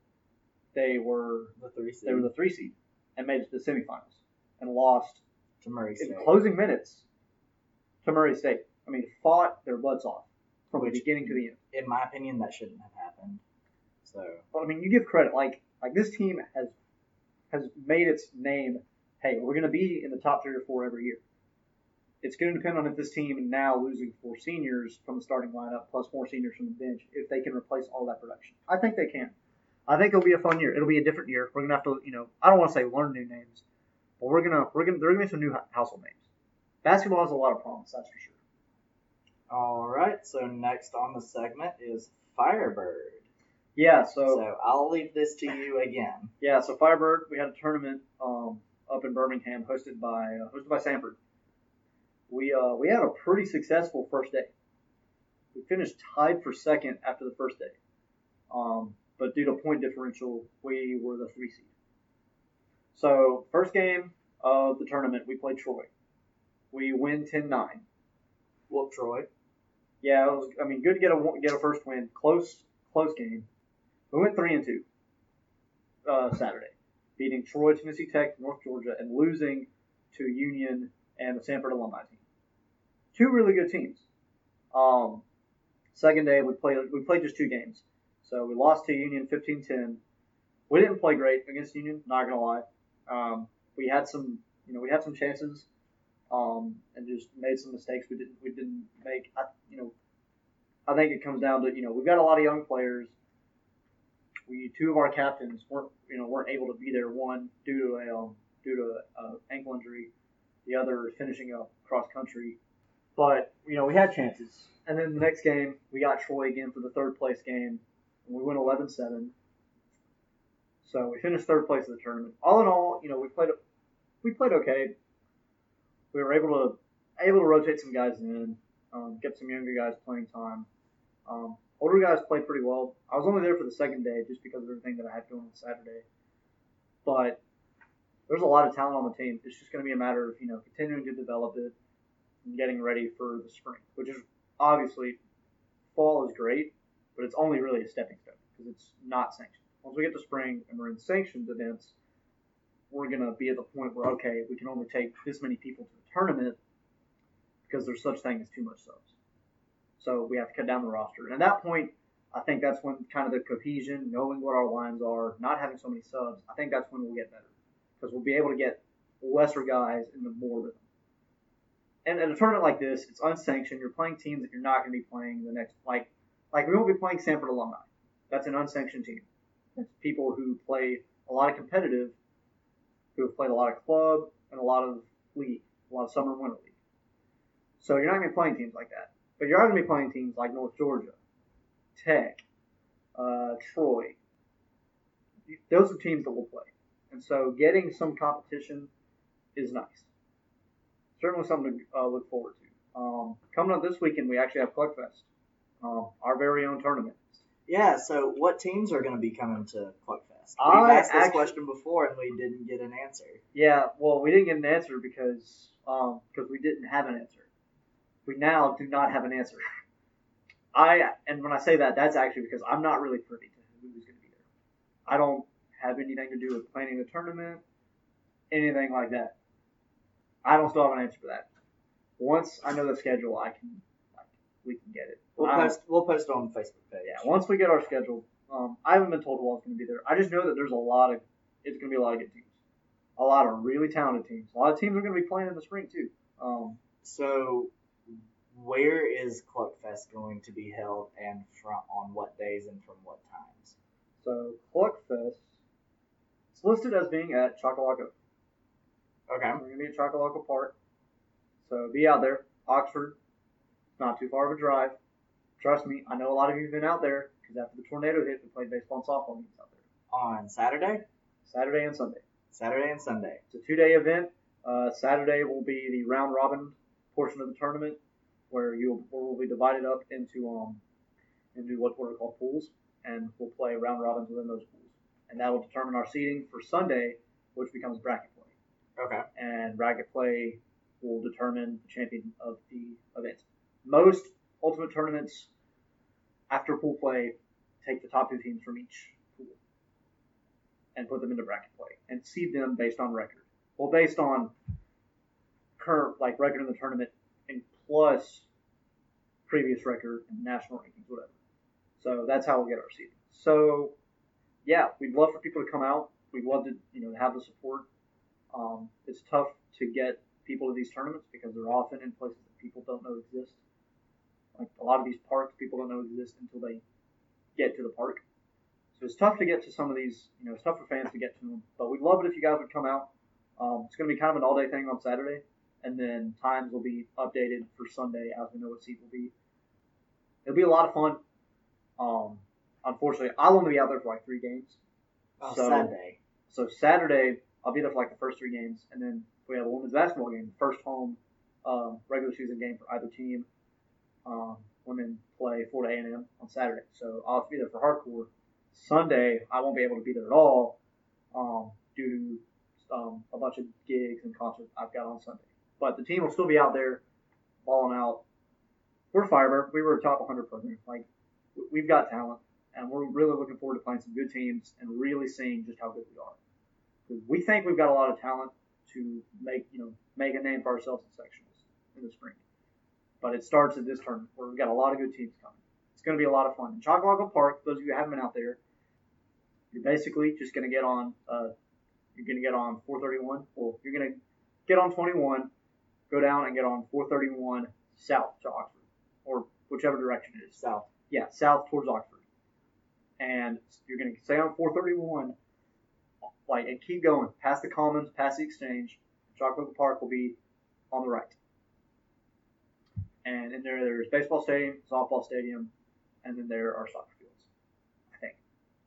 they were the three seed they were the three seed and made it to the semifinals and lost to Murray State. in closing minutes to Murray State. I mean, fought their butts off from the Which- beginning to the end. In my opinion, that shouldn't have happened. So But I mean, you give credit. Like, like this team has has made its name. Hey, we're going to be in the top three or four every year. It's going to depend on if this team now losing four seniors from the starting lineup plus more seniors from the bench, if they can replace all that production. I think they can. I think it'll be a fun year. It'll be a different year. We're gonna have to, you know, I don't want to say learn new names, but we're gonna we're gonna there are gonna be some new household names. Basketball has a lot of promise, that's for sure. All right. So next on the segment is Firebird. Yeah. So I'll leave this to you again. Yeah, so Firebird, we had a tournament um, up in Birmingham, hosted by uh, hosted by Samford. We uh, we had a pretty successful first day. We finished tied for second after the first day, um, but due to point differential, we were the three seed. So first game of the tournament, we played Troy. We win 10-9. Whoop Troy. Yeah, it was. I mean, good to get a get a first win. Close close game. We went three and two. Uh, Saturday, beating Troy, Tennessee Tech, North Georgia, and losing to Union and the Samford alumni team. Two really good teams. Um, second day we played we played just two games. So we lost to Union 15-10. We didn't play great against Union. Not gonna lie. Um, we had some you know we had some chances um, and just made some mistakes we didn't we didn't make. I, you know, I think it comes down to you know we've got a lot of young players. We two of our captains weren't you know weren't able to be there. One due to a um, due to a, a ankle injury, the other finishing up cross country. But you know we had chances. And then the next game we got Troy again for the third place game, and we went 11-7. So we finished third place of the tournament. All in all, you know we played we played okay we were able to able to rotate some guys in, um, get some younger guys playing time. Um, older guys played pretty well. I was only there for the second day just because of everything that I had going on Saturday. But there's a lot of talent on the team. It's just going to be a matter of you know continuing to develop it and getting ready for the spring, which is obviously fall is great, but it's only really a stepping stone because it's not sanctioned. Once we get to spring and we're in sanctioned events, we're going to be at the point where, okay, we can only take this many people to tournament because there's such thing as too much subs. So we have to cut down the roster. And at that point, I think that's when kind of the cohesion, knowing what our lines are, not having so many subs, I think that's when we'll get better because we'll be able to get lesser guys in the more rhythm. And at a tournament like this, it's unsanctioned. You're playing teams that you're not going to be playing the next, like, like we won't be playing Samford alumni. That's an unsanctioned team. It's people who play a lot of competitive who have played a lot of club and a lot of league, a lot of summer winter league. So you're not going to be playing teams like that. But you are going to be playing teams like North Georgia, Tech, uh, Troy. Those are teams that will play. And so getting some competition is nice. Certainly something to uh, look forward to. Um, coming up this weekend, we actually have Cluckfest, um, our very own tournament. Yeah. So what teams are going to be coming to Cluckfest? I We've asked this actually- question before and we didn't get an answer. Yeah, well, we didn't get an answer because um, because we didn't have an answer. We now do not have an answer. I and when I say that, that's actually because I'm not really privy to who's going to be there. I don't have anything to do with planning the tournament, anything like that. I don't still have an answer for that. Once I know the schedule, I can like we can get it. We'll Um, post we'll post it on the Facebook page. Yeah, once we get our schedule, um, I haven't been told who all's going to be there. I just know that there's a lot of it's going to be a lot of good teams, a lot of really talented teams. A lot of teams are going to be playing in the spring too. Um, So, where is Cluckfest going to be held, and from on what days and from what times? so Cluckfest, it's listed as being at Choccolocco. Okay. We're going to be at Choccolocco Park, so be out there. Oxford, not too far of a drive. Trust me, I know a lot of you have been out there because after the tornado hit, we played baseball and softball games out there, On Saturday, Saturday and Sunday. Saturday and Sunday. It's a two-day event. Uh, Saturday will be the round robin portion of the tournament, where you will be divided up into um into what what are called pools, and we'll play round robins within those pools, and that will determine our seeding for Sunday, which becomes bracket play, Okay. and bracket play will determine the champion of the event. Most ultimate tournaments after pool play take the top two teams from each and put them into bracket play and seed them based on record. Well, based on current like record in the tournament and plus previous record and national rankings, whatever. So that's how we'll get our seeding. So yeah, we'd love for people to come out. We'd love to you know have the support. Um, it's tough to get people to these tournaments because they're often in places that people don't know exist. Like a lot of these parks, people don't know exist until they get to the park. It's tough to get to some of these. You know, it's tough for fans to get to them. But we'd love it if you guys would come out. Um, it's going to be kind of an all-day thing on Saturday, and then times will be updated for Sunday as we know what seat will be. It'll be a lot of fun. Um, unfortunately, I'll only be out there for like three games. On So- Saturday. So Saturday, I'll be there for like the first three games, and then we have a women's basketball game, first home um, regular season game for either team. Um, women play Florida A&M on Saturday, so I'll be there for hardcore. Sunday, I won't be able to be there at all um, due to um, a bunch of gigs and concerts I've got on Sunday. But the team will still be out there balling out. We're Firebird. We were a top 100 program. Like we've got talent, and we're really looking forward to playing some good teams and really seeing just how good we are. 'Cause we think we've got a lot of talent to make you know make a name for ourselves in sectionals in the spring. But it starts at this tournament where we've got a lot of good teams coming. It's going to be a lot of fun. In Choccolocco Park, those of you who haven't been out there, you're basically just going to get on. Uh, you're going to get on 431. Well, you're going to get on 21, go down and get on 431 south to Oxford, or whichever direction it is. South. Yeah, south towards Oxford. And you're going to stay on 431, like, and keep going past the Commons, past the Exchange. Chocolate Park will be on the right. And in there, there's baseball stadium, softball stadium, and then there are soccer fields. I think.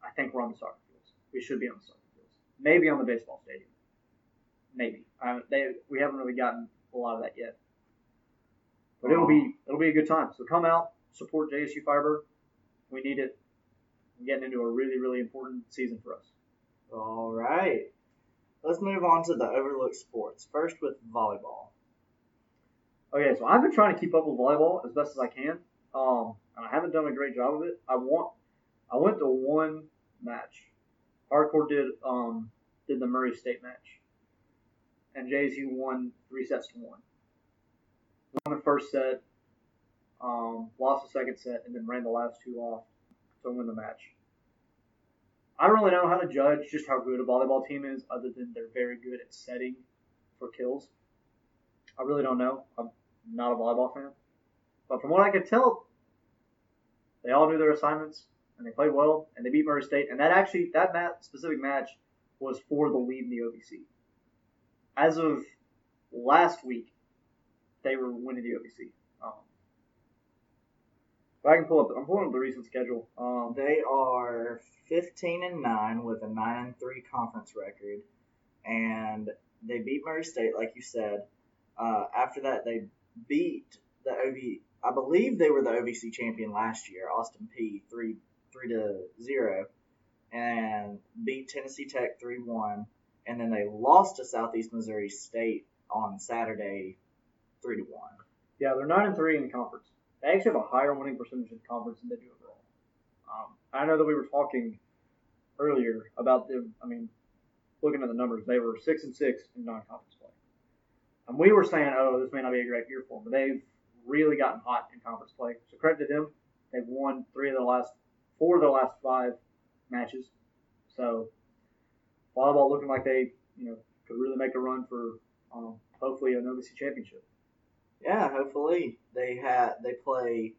I think we're on the soccer fields. We should be on the soccer fields. Maybe on the baseball stadium. Maybe. Uh, they, we haven't really gotten a lot of that yet. But it'll be it'll be a good time. So come out, support JSU Fiber. We need it. We're getting into a really really important season for us. All right. Let's move on to the overlooked sports. First with volleyball. Okay, so I've been trying to keep up with volleyball as best as I can. Um, and I haven't done a great job of it. I want I went to one match. Hardcore did um did the Murray State match. And JSU won three sets to one. Won the first set, um, lost the second set, and then ran the last two off to win the match. I don't really know how to judge just how good a volleyball team is, other than they're very good at setting for kills. I really don't know. I'm not a volleyball fan. But from what I could tell, they all knew their assignments and they played well and they beat Murray State. And that actually, that mat, specific match was for the lead in the OVC. As of last week, they were winning the OVC. Um, but I can pull up. I'm pulling up the recent schedule. Um, They are 15 and 9 with a 9 and 3 conference record, and they beat Murray State, like you said. Uh, after that, they beat the OV. I believe they were the OVC champion last year, Austin Peay three three to zero, and beat Tennessee Tech three one, and then they lost to Southeast Missouri State on Saturday three to one. Yeah, they're nine and three in conference. They actually have a higher winning percentage in conference than they do overall. Um, I know that we were talking earlier about them. I mean, looking at the numbers, they were six and six in non-conference play. And we were saying, oh, this may not be a great year for them, but they've really gotten hot in conference play. So credit to them. They've won three of the last, four of the last five matches. So volleyball looking like they, you know, could really make a run for um, hopefully an OVC championship. Yeah, hopefully they have they play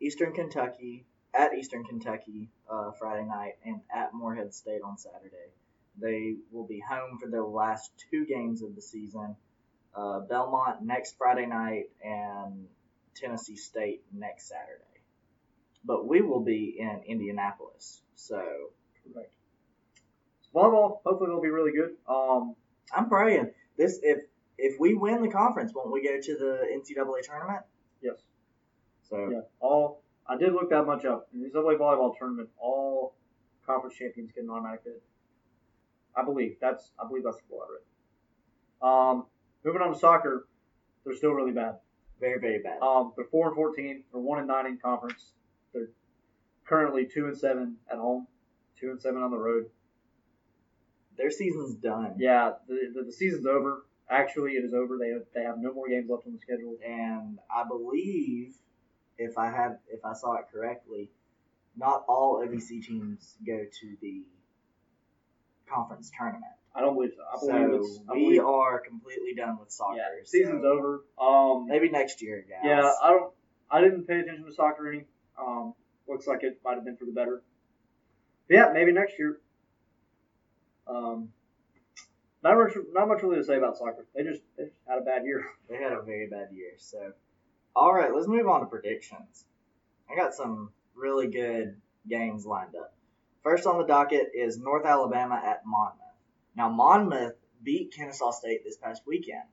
Eastern Kentucky at Eastern Kentucky uh, Friday night and at Morehead State on Saturday. They will be home for their last two games of the season. Uh, Belmont next Friday night and Tennessee State next Saturday. But we will be in Indianapolis, so Correct. Volleyball, hopefully they'll be really good. Um, I'm praying this if if we win the conference, won't we go to the NCAA tournament? yes. So Yeah, all I did look that much up. In the NCAA volleyball tournament, all conference champions get an automatic bid. I believe that's I believe that's what I read. Um, moving on to soccer, they're still really bad. very very bad. Um, they're four and fourteen. They're one and nine in conference. They're currently two and seven at home, two and seven on the road. Their season's done. Yeah, the, the, the season's over. Actually, it is over. They have, they have no more games left on the schedule. and I believe if I have if I saw it correctly, not all OVC teams go to the conference tournament. I don't believe so. I believe so it's I we believe, are completely done with soccer. yeah, so season's over. Um, Maybe next year, guys. Yeah, I don't. I didn't pay attention to soccer any. Um, looks like it might have been for the better. But yeah, maybe next year. Um, not much. Not much really to say about soccer. They just they just had a bad year. They had a very bad year. So, all right, let's move on to predictions. I got some really good games lined up. First on the docket is North Alabama at Monmouth. Now, Monmouth beat Kennesaw State this past weekend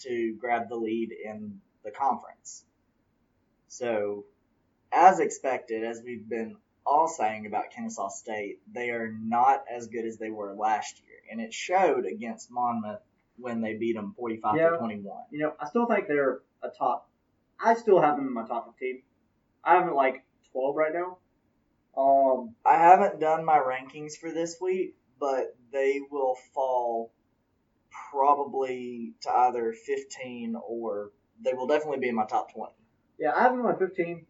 to grab the lead in the conference. So, as expected, as we've been all saying about Kennesaw State, they are not as good as they were last year, and it showed against Monmouth when they beat them 45 Yeah. to 21. You know, I still think they're a top. I still have them in my top 15. I have them at like 12 right now. Um, I haven't done my rankings for this week, but they will fall probably to either 15 or they will definitely be in my top 20. Yeah, I have them at 15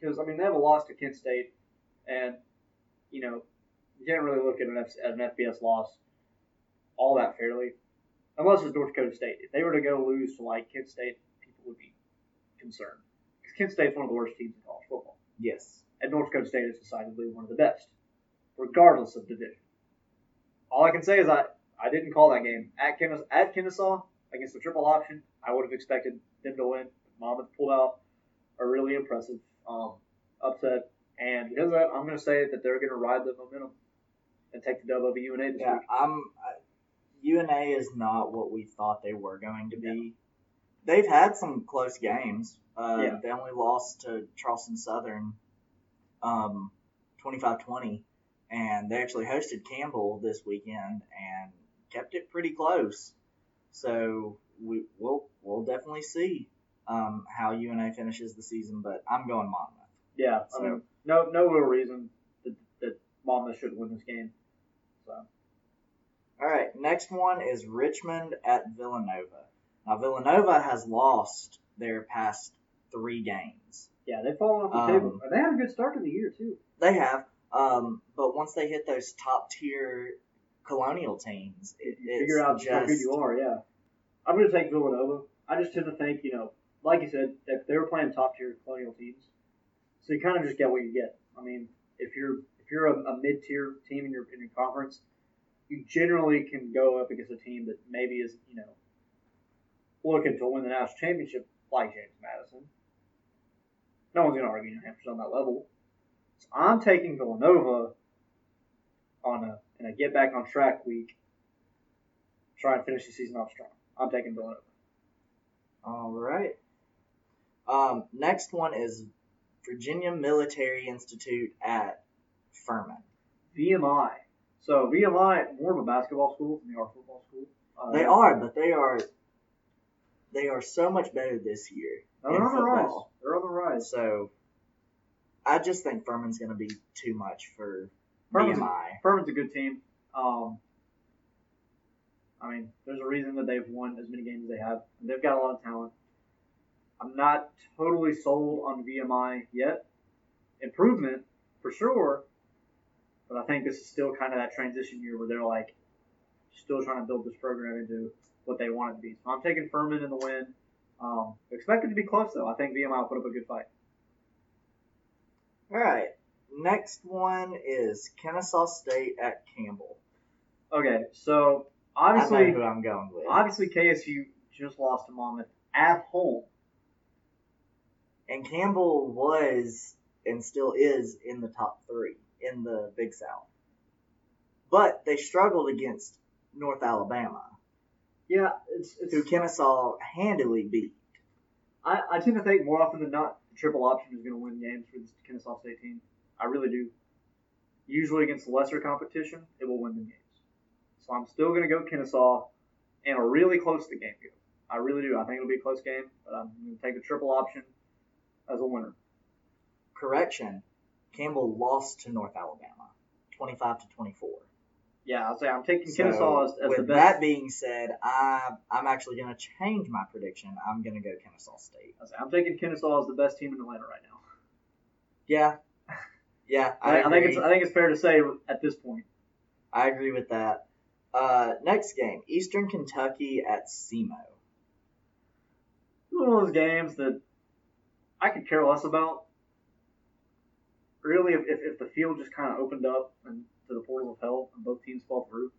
because I mean they have a loss to Kent State, and you know you can't really look at an, F- at an FBS loss all that fairly, unless it's North Dakota State. If they were to go lose to like Kent State, people would be concerned because Kent State's one of the worst teams in college football, Yes. and North Dakota State is decidedly one of the best, regardless of division. All I can say is I I didn't call that game at Kennesaw, at Kennesaw against the triple option. I would have expected them to win. Monmouth pulled out a really impressive um, upset, and because of that, I'm going to say that they're going to ride the momentum and take the dub over UNA this Yeah, week. I'm. I, UNA is not what we thought they were going to be. They've had some close games. Uh, Yeah. They only lost to Charleston Southern um, 25-20, and they actually hosted Campbell this weekend and kept it pretty close. So we, we'll we'll definitely see um, how UNA finishes the season, but I'm going Monmouth. Yeah, So- I mean, no no real reason that, that Monmouth should win this game. So All right, next one is Richmond at Villanova. Now Villanova has lost their past three games. yeah, they've fallen off the Um, table. They had a good start to the year too. They have, um, but once they hit those top tier colonial teams, it, figure out just, how good you are. Yeah, I'm going to take Villanova. I just tend to think, you know, like you said, that they were playing top tier colonial teams, so you kind of just get what you get. I mean, if you're if you're a, a mid tier team in your in your conference, you generally can go up against a team that maybe is you know looking to win the national championship, like James Madison. No one's going to argue New Hampshire's on that level. So I'm taking Villanova on a in a get back on track week. Try and finish the season off strong. I'm taking Villanova. All right. Um, next one is Virginia Military Institute at Furman. VMI. So VMI more of a basketball school than they are a football school. Uh, They are, but they are they are so much better this year. They're on the rise. They're on the rise. So I just think Furman's going to be too much for Furman's- VMI. Furman's a good team. Um, I mean, there's a reason that they've won as many games as they have. They've got a lot of talent. I'm not totally sold on VMI yet. Improvement for sure, but I think this is still kind of that transition year where they're like still trying to build this program into what they want it to be. So I'm taking Furman in the win. Um, expect it to be close though. I think VMI will put up a good fight. All right. Next one is Kennesaw State at Campbell. Okay, so obviously, I know who I'm going with. obviously KSU just lost to Monmouth at home. And Campbell was and still is in the top three in the Big South. But they struggled against North Alabama, Yeah, it's it's. who Kennesaw handily beat. I, I tend to think more often than not, the triple option is going to win games for this Kennesaw State team. I really do. Usually against lesser competition, it will win the games. So I'm still going to go Kennesaw and a really close to game go. I really do. I think it'll be a close game, but I'm going to take the triple option as a winner. Correction, Campbell lost to North Alabama, 25 to 24. Yeah, I'll say I'm taking So, Kennesaw as, as with the best. that being said, I I'm actually going to change my prediction. I'm going to go Kennesaw State. I'll say I'm taking Kennesaw as the best team in Atlanta right now. Yeah, yeah, I, I, I think it's I think it's fair to say at this point. I agree with that. Uh, next game, Eastern Kentucky at SEMO. One of those games that I could care less about. Really, if, if, if the field just kind of opened up and to the portal of hell and both teams fall through,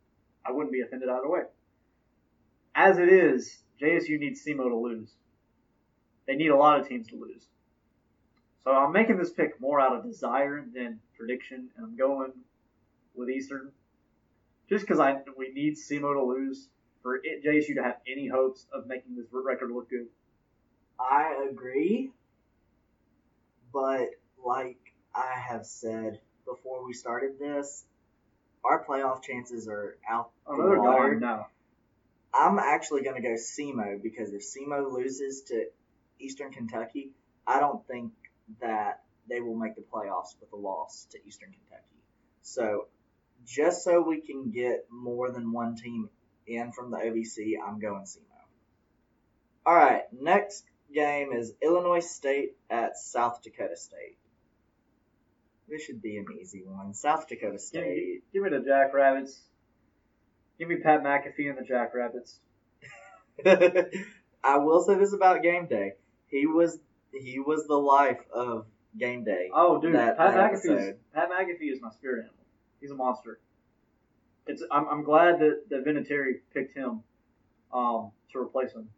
I wouldn't be offended either way. As it is, JSU needs SEMO to lose. They need a lot of teams to lose. So I'm making this pick more out of desire than prediction, and I'm going with Eastern. Just because I we need SEMO to lose for it, JSU to have any hopes of making this record look good. I agree, but like I have said before we started this, our playoff chances are out Oh, the no, water. now. I'm actually going to go SEMO because if SEMO loses to Eastern Kentucky, I don't think that they will make the playoffs with a loss to Eastern Kentucky. So, just so we can get more than one team in from the OVC, I'm going SEMO. All right, next game is Illinois State at South Dakota State. This should be an easy one. South Dakota State. Give me the Jackrabbits. Give me Pat McAfee and the Jackrabbits. I will say this about game day. He was he was the life of game day. Oh, dude, Pat McAfee. Is. Pat McAfee is my spirit animal. He's a monster. It's. I'm, I'm glad that that Vinatieri picked him um, to replace him.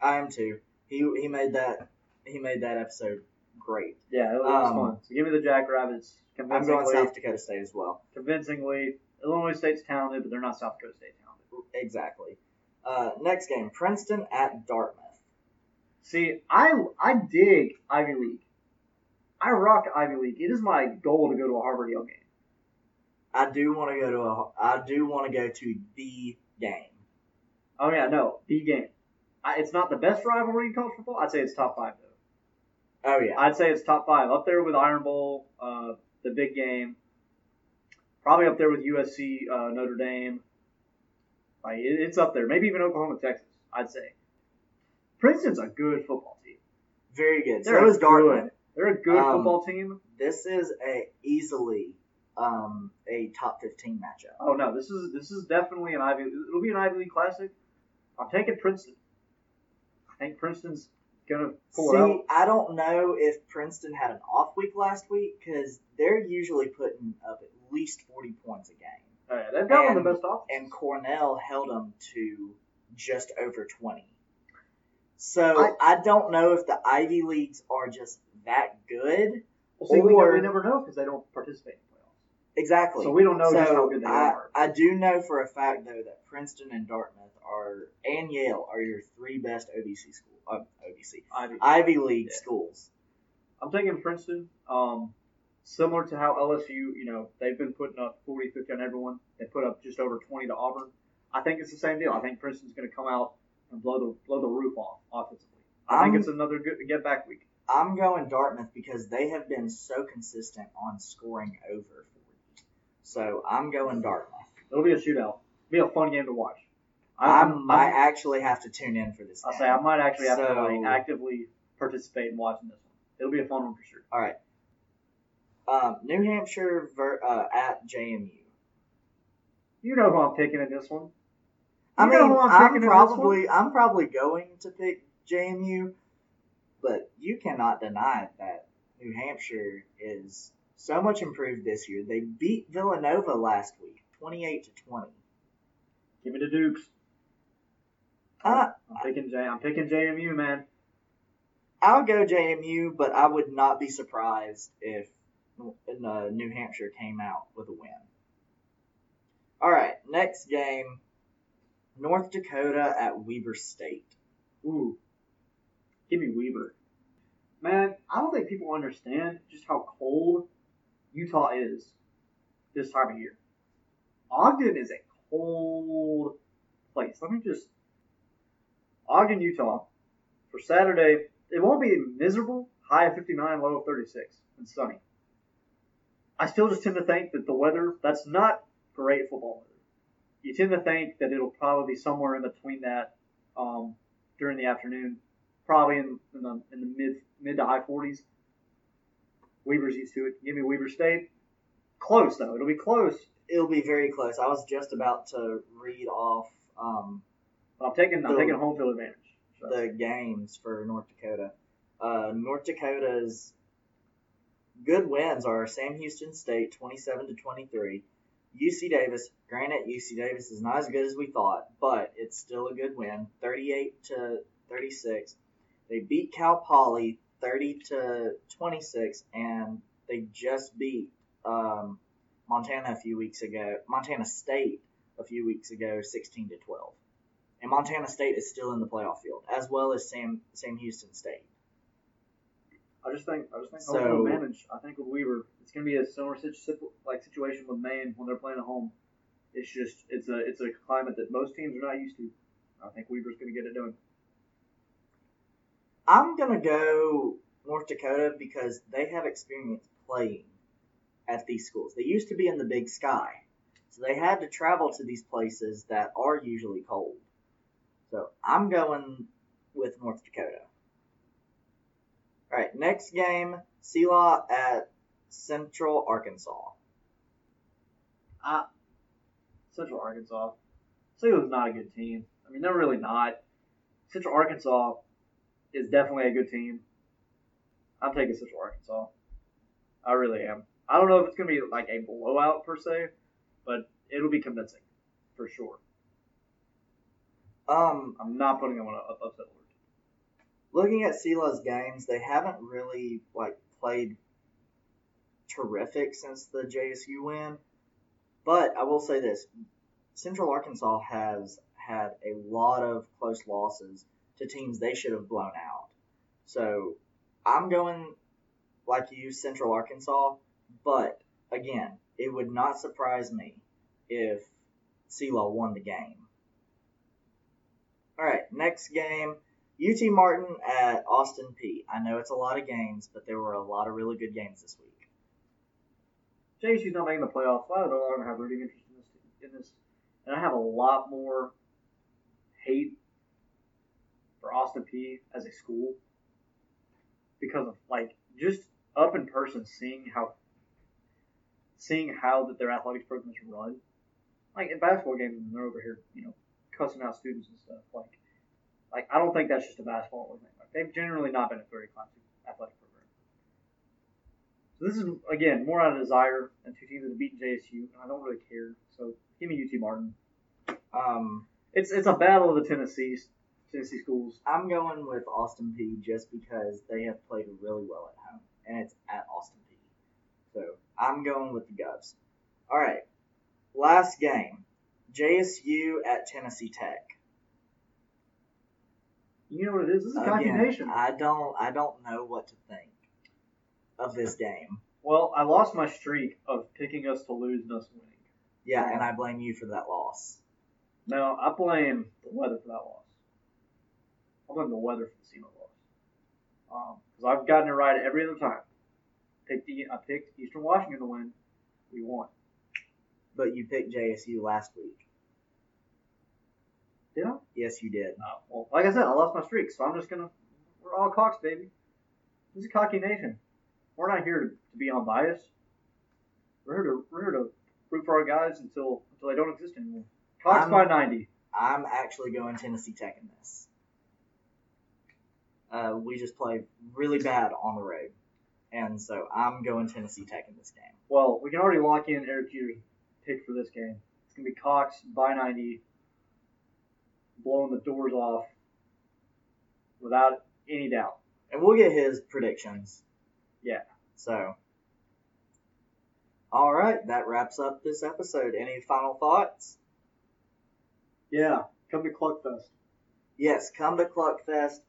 I am too. He he made that he made that episode great. Yeah, it was Um, fun. So give me the Jackrabbits. I'm going South Dakota State as well. convincingly. Illinois State's talented, but they're not South Dakota State talented. Exactly. Uh, next game, Princeton at Dartmouth. See, I I dig Ivy League. I rock Ivy League. It is my goal to go to a Harvard Yale game. I do want to go to a I do want to go to the game. Oh yeah, no, the game. I, it's not the best rivalry in college football. I'd say it's top five though. Oh yeah. I'd say it's top five, up there with Iron Bowl, uh, the big game. Probably up there with USC, uh, Notre Dame. Like it, it's up there. Maybe even Oklahoma, Texas. I'd say. Princeton's a good football team. Very good. They're So is. Dartmouth. They're a good Um, football team. This is a easily um, a top 15 matchup. Oh no, this is this is definitely an Ivy. It'll be an Ivy League classic. I'm taking Princeton. I think Princeton's gonna pull See, out. I don't know if Princeton had an off week last week because they're usually putting up at least 40 points a game. Oh, yeah, they've got one of the And- best offenses. And Cornell held them to just over 20. So I- I, don't know if the Ivy Leagues are just that good. Well, see, we, or- never, we never know because they don't participate. Exactly. So we don't know so just how good they I, are. I do know for a fact though that Princeton and Dartmouth are and Yale are your three best OVC school uh, OVC Ivy. Ivy League Yeah. schools. I'm taking Princeton. Um, similar to how LSU, you know, they've been putting up 40, 50 on everyone. They put up just over 20 to Auburn. I think it's the same deal. I think Princeton's going to come out and blow the blow the roof off offensively. I think I'm- it's another good get back week. I'm going Dartmouth because they have been so consistent on scoring over 40. So I'm going Dartmouth. It'll be a shootout. It'll be a fun game to watch. I I'm- might I'm- actually have to tune in for this. I'll game. say I might actually have to like actively participate in watching this one. It'll be a fun one for sure. All right. Um, New Hampshire ver- uh, at JMU. You know who I'm picking in this one. I You know mean, I'm I'm, picking in this probably I'm probably going to pick JMU, but you cannot deny that New Hampshire is so much improved this year. They beat Villanova last week, 28 to 20. Give me the Dukes. Uh, I'm picking J. I'm picking JMU, man. I'll go JMU, but I would not be surprised if uh, New Hampshire came out with a win. All right, next game North Dakota at Weber State. Ooh. Give me Weber. Man, I don't think people understand just how cold Utah is this time of year. Ogden is a cold place. Let me just. Ogden, Utah, for Saturday, it won't be miserable, high of 59, low of 36, and sunny. I still just tend to think that the weather, that's not great football weather. You tend to think that it'll probably be somewhere in between that um, during the afternoon, probably in, in the in the mid mid to high 40s. Weber's used to it. Give me Weber State. Close though. It'll be close. It'll be very close. I was just about to read off um, I'm taking I'm taking home field advantage. So, the games for North Dakota. Uh, North Dakota's good wins are Sam Houston State 27 to 23, UC Davis. Granted, UC Davis is not as good as we thought, but it's still a good win, 38 to 36. They beat Cal Poly 30 to 26, and they just beat um, Montana a few weeks ago. Montana State a few weeks ago, 16 to 12 and Montana State is still in the playoff field, as well as Sam Sam Houston State. I just think I just think So- home field advantage. I think with Weber, it's gonna be a similar situ- like situation with Maine when they're playing at home. It's just it's a it's a climate that most teams are not used to. I think Weber's gonna get it done. I'm gonna go North Dakota because they have experience playing at these schools. They used to be in the Big Sky, so they had to travel to these places that are usually cold. So I'm going with North Dakota. All right, next game, Selah at Central Arkansas. Central Arkansas. Salem not a good team. I mean, they're really not. Central Arkansas is definitely a good team. I'm taking Central Arkansas. I really am. I don't know if it's going to be like a blowout per se, but it'll be convincing for sure. Um, I'm not putting them on an upset alert. looking at Selah's games, they haven't really like played terrific since the JSU win. But I will say this: Central Arkansas has had a lot of close losses to teams they should have blown out. So I'm going like you, Central Arkansas. But again, it would not surprise me if Selah won the game. All right, next game. UT Martin at Austin Peay. I know it's a lot of games, but there were a lot of really good games this week. JSU's not making the playoffs. so I don't have rooting interest in this, in this, and I have a lot more hate for Austin Peay as a school because of like just up in person seeing how seeing how that their athletics programs run. Like in basketball games, when they're over here, you know, cussing out students and stuff. Like, like I don't think that's just a basketball thing. Like they've generally not been a very classy athletic program. So this is again more out of desire and two teams that have beaten JSU, and I don't really care. So give me UT Martin. Um, It's it's a battle of the Tennessee Tennessee schools. I'm going with Austin Peay just because they have played really well at home, and it's at Austin Peay. So I'm going with the Govs. All right, last game, JSU at Tennessee Tech. You know what it is? This is a Again. I don't, I don't know what to think of this game. Well, I lost my streak of picking us to lose and us winning. Yeah, and I blame you for that loss. No, I blame the weather for that loss. I blame the weather for the SEMO loss. Because um, I've gotten it right every other time. Picked the, I picked Eastern Washington to win. We won. But you picked JSU last week. Did I? Yes, you did. Oh, well, like I said, I lost my streak, so I'm just gonna. We're all Cox, baby. This is a cocky nation. We're not here to, to be unbiased. We're here to we're here to root for our guys until until they don't exist anymore. Cox I'm- by ninety. I'm actually going Tennessee Tech in this. Uh, we just play really bad on the road, and so I'm going Tennessee Tech in this game. Well, we can already lock in Eric Jeter's pick for this game. It's gonna be Cocks by ninety, blowing the doors off without any doubt. And we'll get his predictions. Yeah. So, all right, that wraps up this episode. Any final thoughts? Yeah, come to Cluckfest. Yes, come to Cluckfest.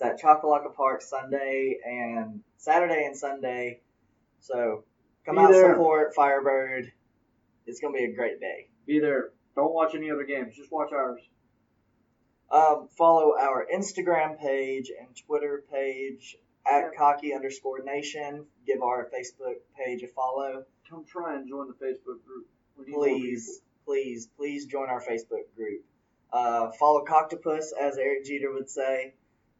It's at Choccolocco Park Sunday and Saturday and Sunday. So come Be out there. support Firebird. It's gonna be a great day. Be there. Don't watch any other games. Just watch ours. Um, follow our Instagram page and Twitter page at cocky underscore nation. Give our Facebook page a follow. Come try and join the Facebook group. Please, please, please join our Facebook group. Uh, follow Coctopus, as Eric Jeter would say.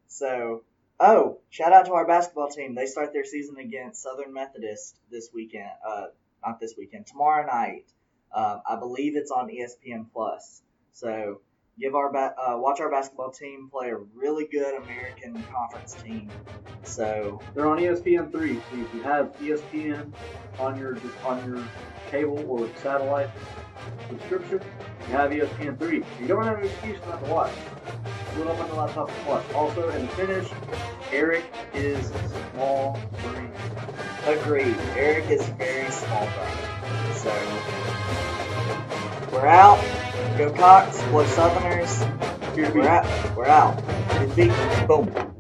So, oh, shout out to our basketball team. They start their season against Southern Methodist this weekend. Uh, not this weekend, tomorrow night. Um, I believe it's on ESPN Plus. So, give our ba- uh, watch our basketball team play a really good American Conference team. So, They're on ESPN three. So if you have ESPN on your on your cable or satellite subscription, you have ESPN three. You don't have an excuse not to watch. Put up on the laptop and watch. Also, in the finish, Eric is small green. agreed. Eric is very small brother. So, we're out. Go Cocks. Blow Southerners. Here to be. We're out. We're out. Boom.